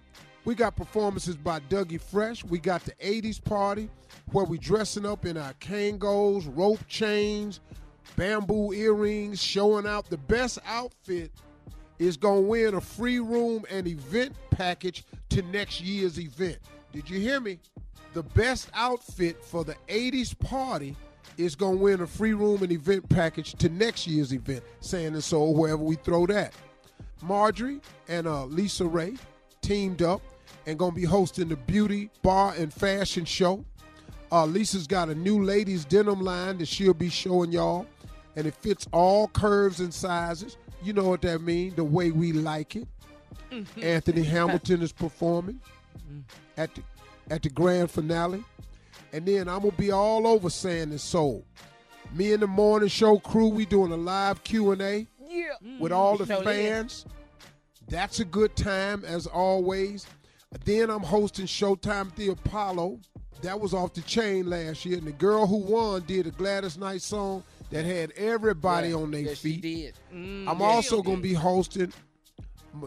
Speaker 3: we got performances by Dougie Fresh. We got the 80s party where we dressing up in our Kangols, rope chains, bamboo earrings, showing out the best outfit is going to win a free room and event package to next year's event. Did you hear me? The best outfit for the 80s party is going to win a free room and event package to next year's event, Sand and Soul, wherever we throw that. Marjorie and uh, Lisa Raye teamed up and going to be hosting the beauty bar and fashion show. Uh, Lisa's got a new ladies denim line that she'll be showing y'all, and it fits all curves and sizes. You know what that means? The way we like it. Mm-hmm. Anthony Hamilton is performing mm-hmm. at the at the grand finale, and then I'm gonna be all over Sand and Soul. Me and the morning show crew, we doing a live Q and A
Speaker 5: Yeah. Mm-hmm.
Speaker 3: with all the
Speaker 12: Sure did.
Speaker 3: fans. That's a good time as always. Then I'm hosting Showtime at the Apollo. That was off the chain last year, and the girl who won did a Gladys Knight song that had everybody on their
Speaker 12: Yes, she
Speaker 3: feet.
Speaker 12: did.
Speaker 3: Mm, I'm also going to be hosting.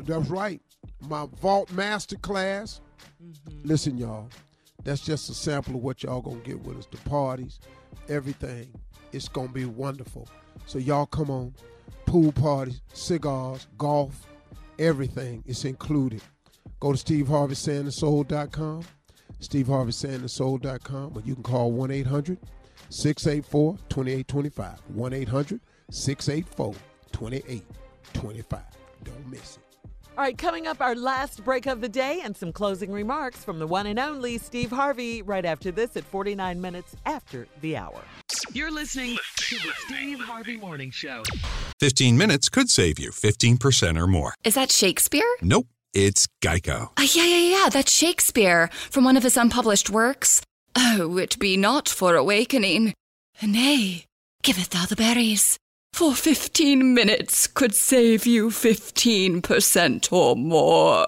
Speaker 3: That's right, my Vault Master Class. Mm-hmm. Listen, y'all, that's just a sample of what y'all gonna get with us. The parties, everything. It's gonna be wonderful. So y'all come on, pool parties, cigars, golf, everything. It's included. Go to SteveHarveySandandSoul.com, SteveHarveySandandSoul.com, or you can call 1 800 684 2825. 1 800 684 2825. Don't miss it.
Speaker 5: All right, coming up, our last break of the day and some closing remarks from the one and only Steve Harvey right after this at 49 minutes after the hour.
Speaker 8: You're listening to the Steve Harvey Morning Show.
Speaker 16: 15 minutes could save you 15% or more.
Speaker 17: Is that Shakespeare?
Speaker 16: Nope, it's Geico.
Speaker 17: Uh, yeah, yeah, yeah, that's Shakespeare from one of his unpublished works. Oh, it be not for awakening. Nay, giveth thou the berries. For 15 minutes could save you 15% or more.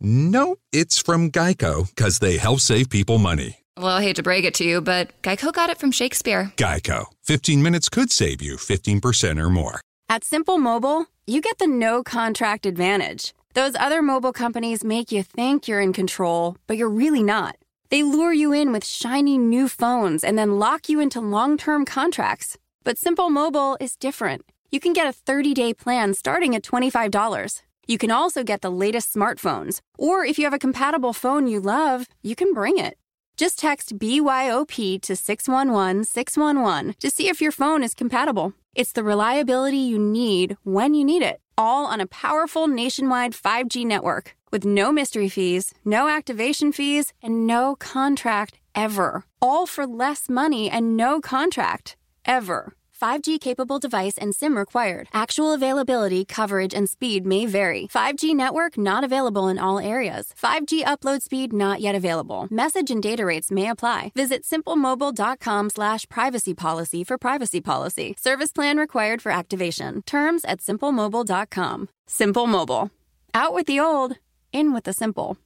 Speaker 16: No, it's from Geico because they help save people money.
Speaker 17: Well, I hate to break it to you, but Geico got it from Shakespeare.
Speaker 16: Geico. 15 minutes could save you 15% or more.
Speaker 18: At Simple Mobile, you get the no contract advantage. Those other mobile companies make you think you're in control, but you're really not. They lure you in with shiny new phones and then lock you into long term contracts. But Simple Mobile is different. You can get a 30 day plan starting at $25. You can also get the latest smartphones, or if you have a compatible phone you love, you can bring it. Just text BYOP to 611 611 to see if your phone is compatible. It's the reliability you need when you need it, all on a powerful nationwide 5G network with no mystery fees, no activation fees, and no contract ever. All for less money and no contract ever. 5G capable device and SIM required. Actual availability, coverage, and speed may vary. 5G network not available in all areas. 5G upload speed not yet available. Message and data rates may apply. Visit simplemobile.com slash privacy policy for privacy policy. Service plan required for activation. Terms at simplemobile.com. Simple Mobile. Out with the old, in with the simple.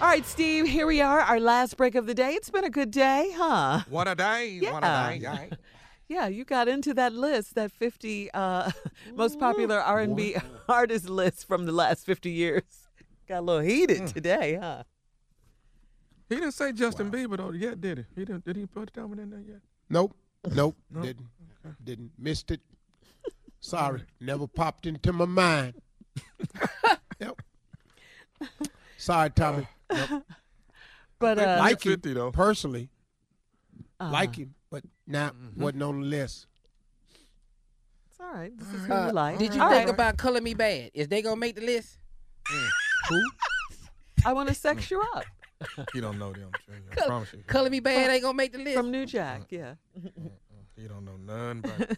Speaker 5: All right, Steve, here we are, our last break of the day. It's been a good day, huh?
Speaker 7: What a day. What a day. Aye.
Speaker 5: Yeah, you got into that list, that 50 uh, most popular R&B artist list from the last 50 years. Got a little heated
Speaker 7: Mm.
Speaker 5: today, huh?
Speaker 7: He didn't say Justin Bieber though yet, did he? He didn't. Did he put that one in there yet?
Speaker 3: Nope. Nope.
Speaker 7: Nope.
Speaker 3: Didn't. Didn't. Missed it. Sorry. Never popped into my mind. yep. Sorry, Tommy. Nope.
Speaker 5: But uh,
Speaker 3: like him
Speaker 7: though.
Speaker 3: personally.
Speaker 5: Uh-huh.
Speaker 3: Like him, but not
Speaker 7: Mm-hmm.
Speaker 3: wasn't on the list.
Speaker 5: it's all right. This is who
Speaker 12: Uh,
Speaker 5: you like.
Speaker 12: Did you
Speaker 5: All
Speaker 12: think
Speaker 5: right.
Speaker 12: about Color Me Badd? Is they gonna make the list?
Speaker 3: Who?
Speaker 5: I want to sex you up.
Speaker 7: He don't know them. I
Speaker 12: Color,
Speaker 7: promise you.
Speaker 12: Color Me Badd ain't gonna make the list.
Speaker 5: From New Jack, yeah.
Speaker 7: He don't know none but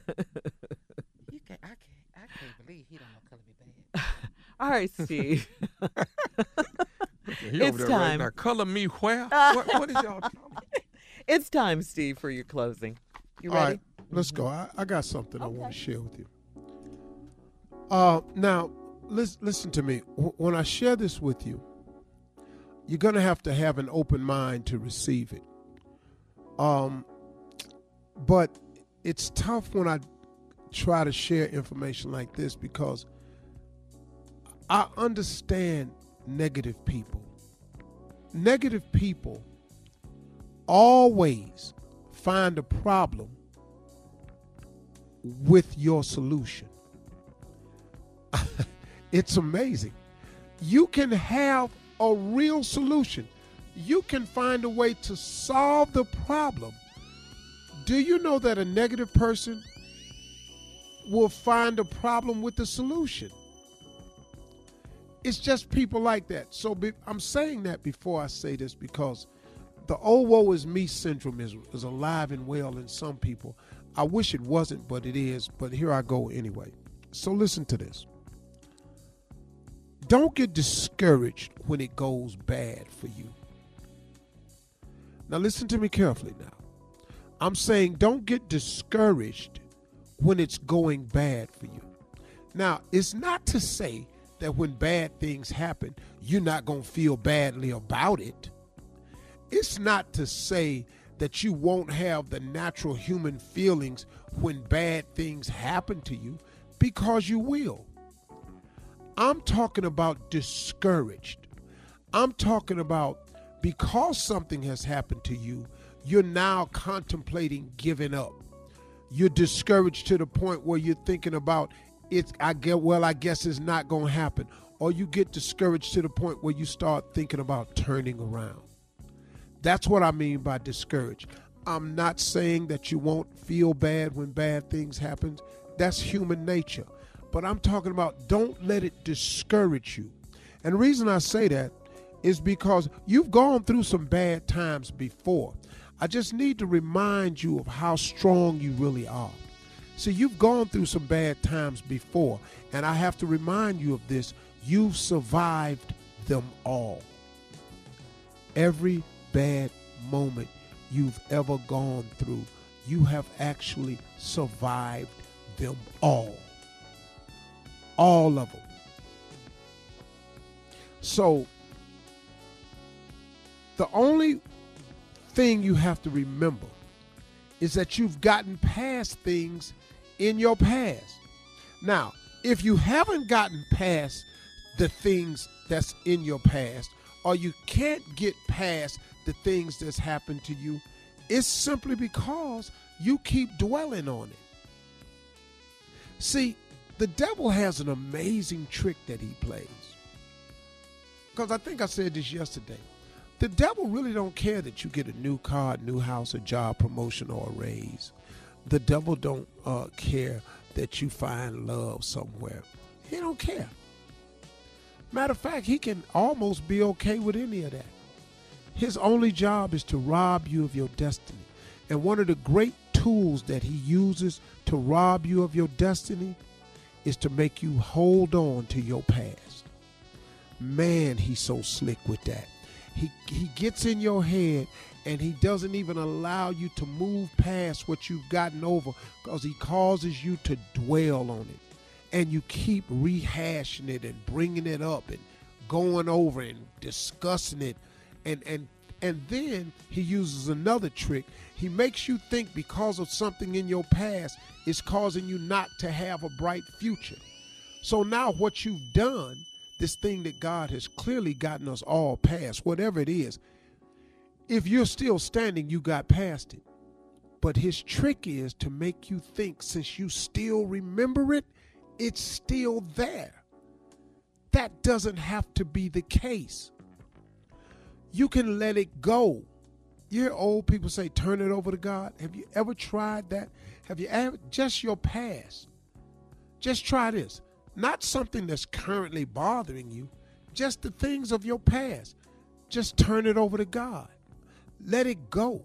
Speaker 12: You can't, I can't. I can't believe he don't know Color Me Badd.
Speaker 5: All right, Steve.
Speaker 7: he
Speaker 5: It's time.
Speaker 7: right now. Color me where? what, what is y'all talking about?
Speaker 5: it's time, Steve, for your closing. You ready?
Speaker 3: right, let's go. I, I got something I want to share with you. Uh, now, listen, listen to me. Wh- When I share this with you, you're going to have to have an open mind to receive it. Um, but it's tough when I try to share information like this because I understand negative people. Negative people always find a problem with your solution. it's amazing. You can have a real solution. You can find a way to solve the problem. Do you know that a negative person will find a problem with the solution? It's just people like that. So be, I'm saying that before I say this because the oh woe is me syndrome is, is alive and well in some people. I wish it wasn't, but it is. But here I go anyway. So listen to this. Don't get discouraged when it goes bad for you. Now listen to me carefully now. I'm saying don't get discouraged when it's going bad for you. Now, it's not to say that when bad things happen, you're not going to feel badly about it. It's not to say that you won't have the natural human feelings when bad things happen to you, because you will. I'm talking about discouraged. I'm talking about because something has happened to you, you're now contemplating giving up. You're discouraged to the point where you're thinking about it's I get well, I guess it's not to happen. Or you get discouraged to the point where you start thinking about turning around. That's what I mean by discouraged. I'm not saying that you won't feel bad when bad things happen. That's human nature. But I'm talking about don't let it discourage you And the reason I say that is because you've gone through some bad times before. I just need to remind you of how strong you really are. See, you've gone through some bad times before, and I have to remind you of this. You've survived them all. Every bad moment you've ever gone through, you have actually survived them all. All of them. So, the only thing you have to remember is that you've gotten past things in your past. Now, if you haven't gotten past the things that's in your past, or you can't get past the things that's happened to you, it's simply because you keep dwelling on it. See, the devil has an amazing trick that he plays. Because I think I said this yesterday. The devil really don't care that you get a new car, new house, a job promotion, or a raise. The devil don't uh, care that you find love somewhere. He don't care. Matter of fact, he can almost be okay with any of that. His only job is to rob you of your destiny. And one of the great tools that he uses to rob you of your destiny is to make you hold on to your past. Man, he's so slick with that. He he gets in your head and he doesn't even allow you to move past what you've gotten over because he causes you to dwell on it. And you keep rehashing it and bringing it up and going over and discussing it and and and then he uses another trick. He makes you think because of something in your past is causing you not to have a bright future. So now what you've done, this thing that God has clearly gotten us all past, whatever it is, if you're still standing, you got past it. But his trick is to make you think since you still remember it, it's still there. That doesn't have to be the case. You can let it go. You old people say, turn it over to God. Have you ever tried that? Have you ever, just your past? Just try this. Not something that's currently bothering you, just the things of your past. Just turn it over to God. Let it go.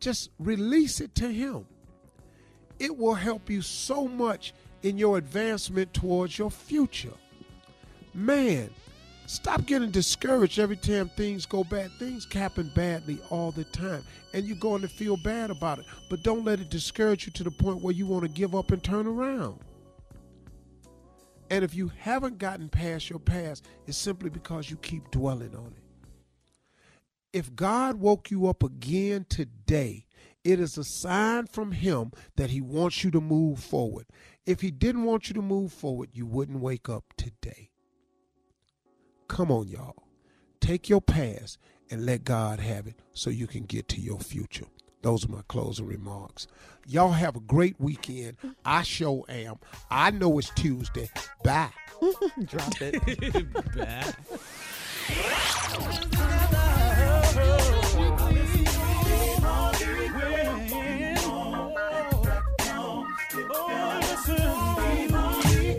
Speaker 3: Just release it to Him. It will help you so much in your advancement towards your future. Man, stop getting discouraged every time things go bad. Things happen badly all the time, and you're going to feel bad about it. But don't let it discourage you to the point where you want to give up and turn around. And if you haven't gotten past your past, it's simply because you keep dwelling on it. If God woke you up again today, it is a sign from Him that He wants you to move forward. If He didn't want you to move forward, you wouldn't wake up today. Come on, y'all. Take your past and let God have it so you can get to your future. Those are my closing remarks. Y'all have a great weekend. I sure am. I know it's Tuesday. Bye.
Speaker 5: Drop it.
Speaker 6: Bye.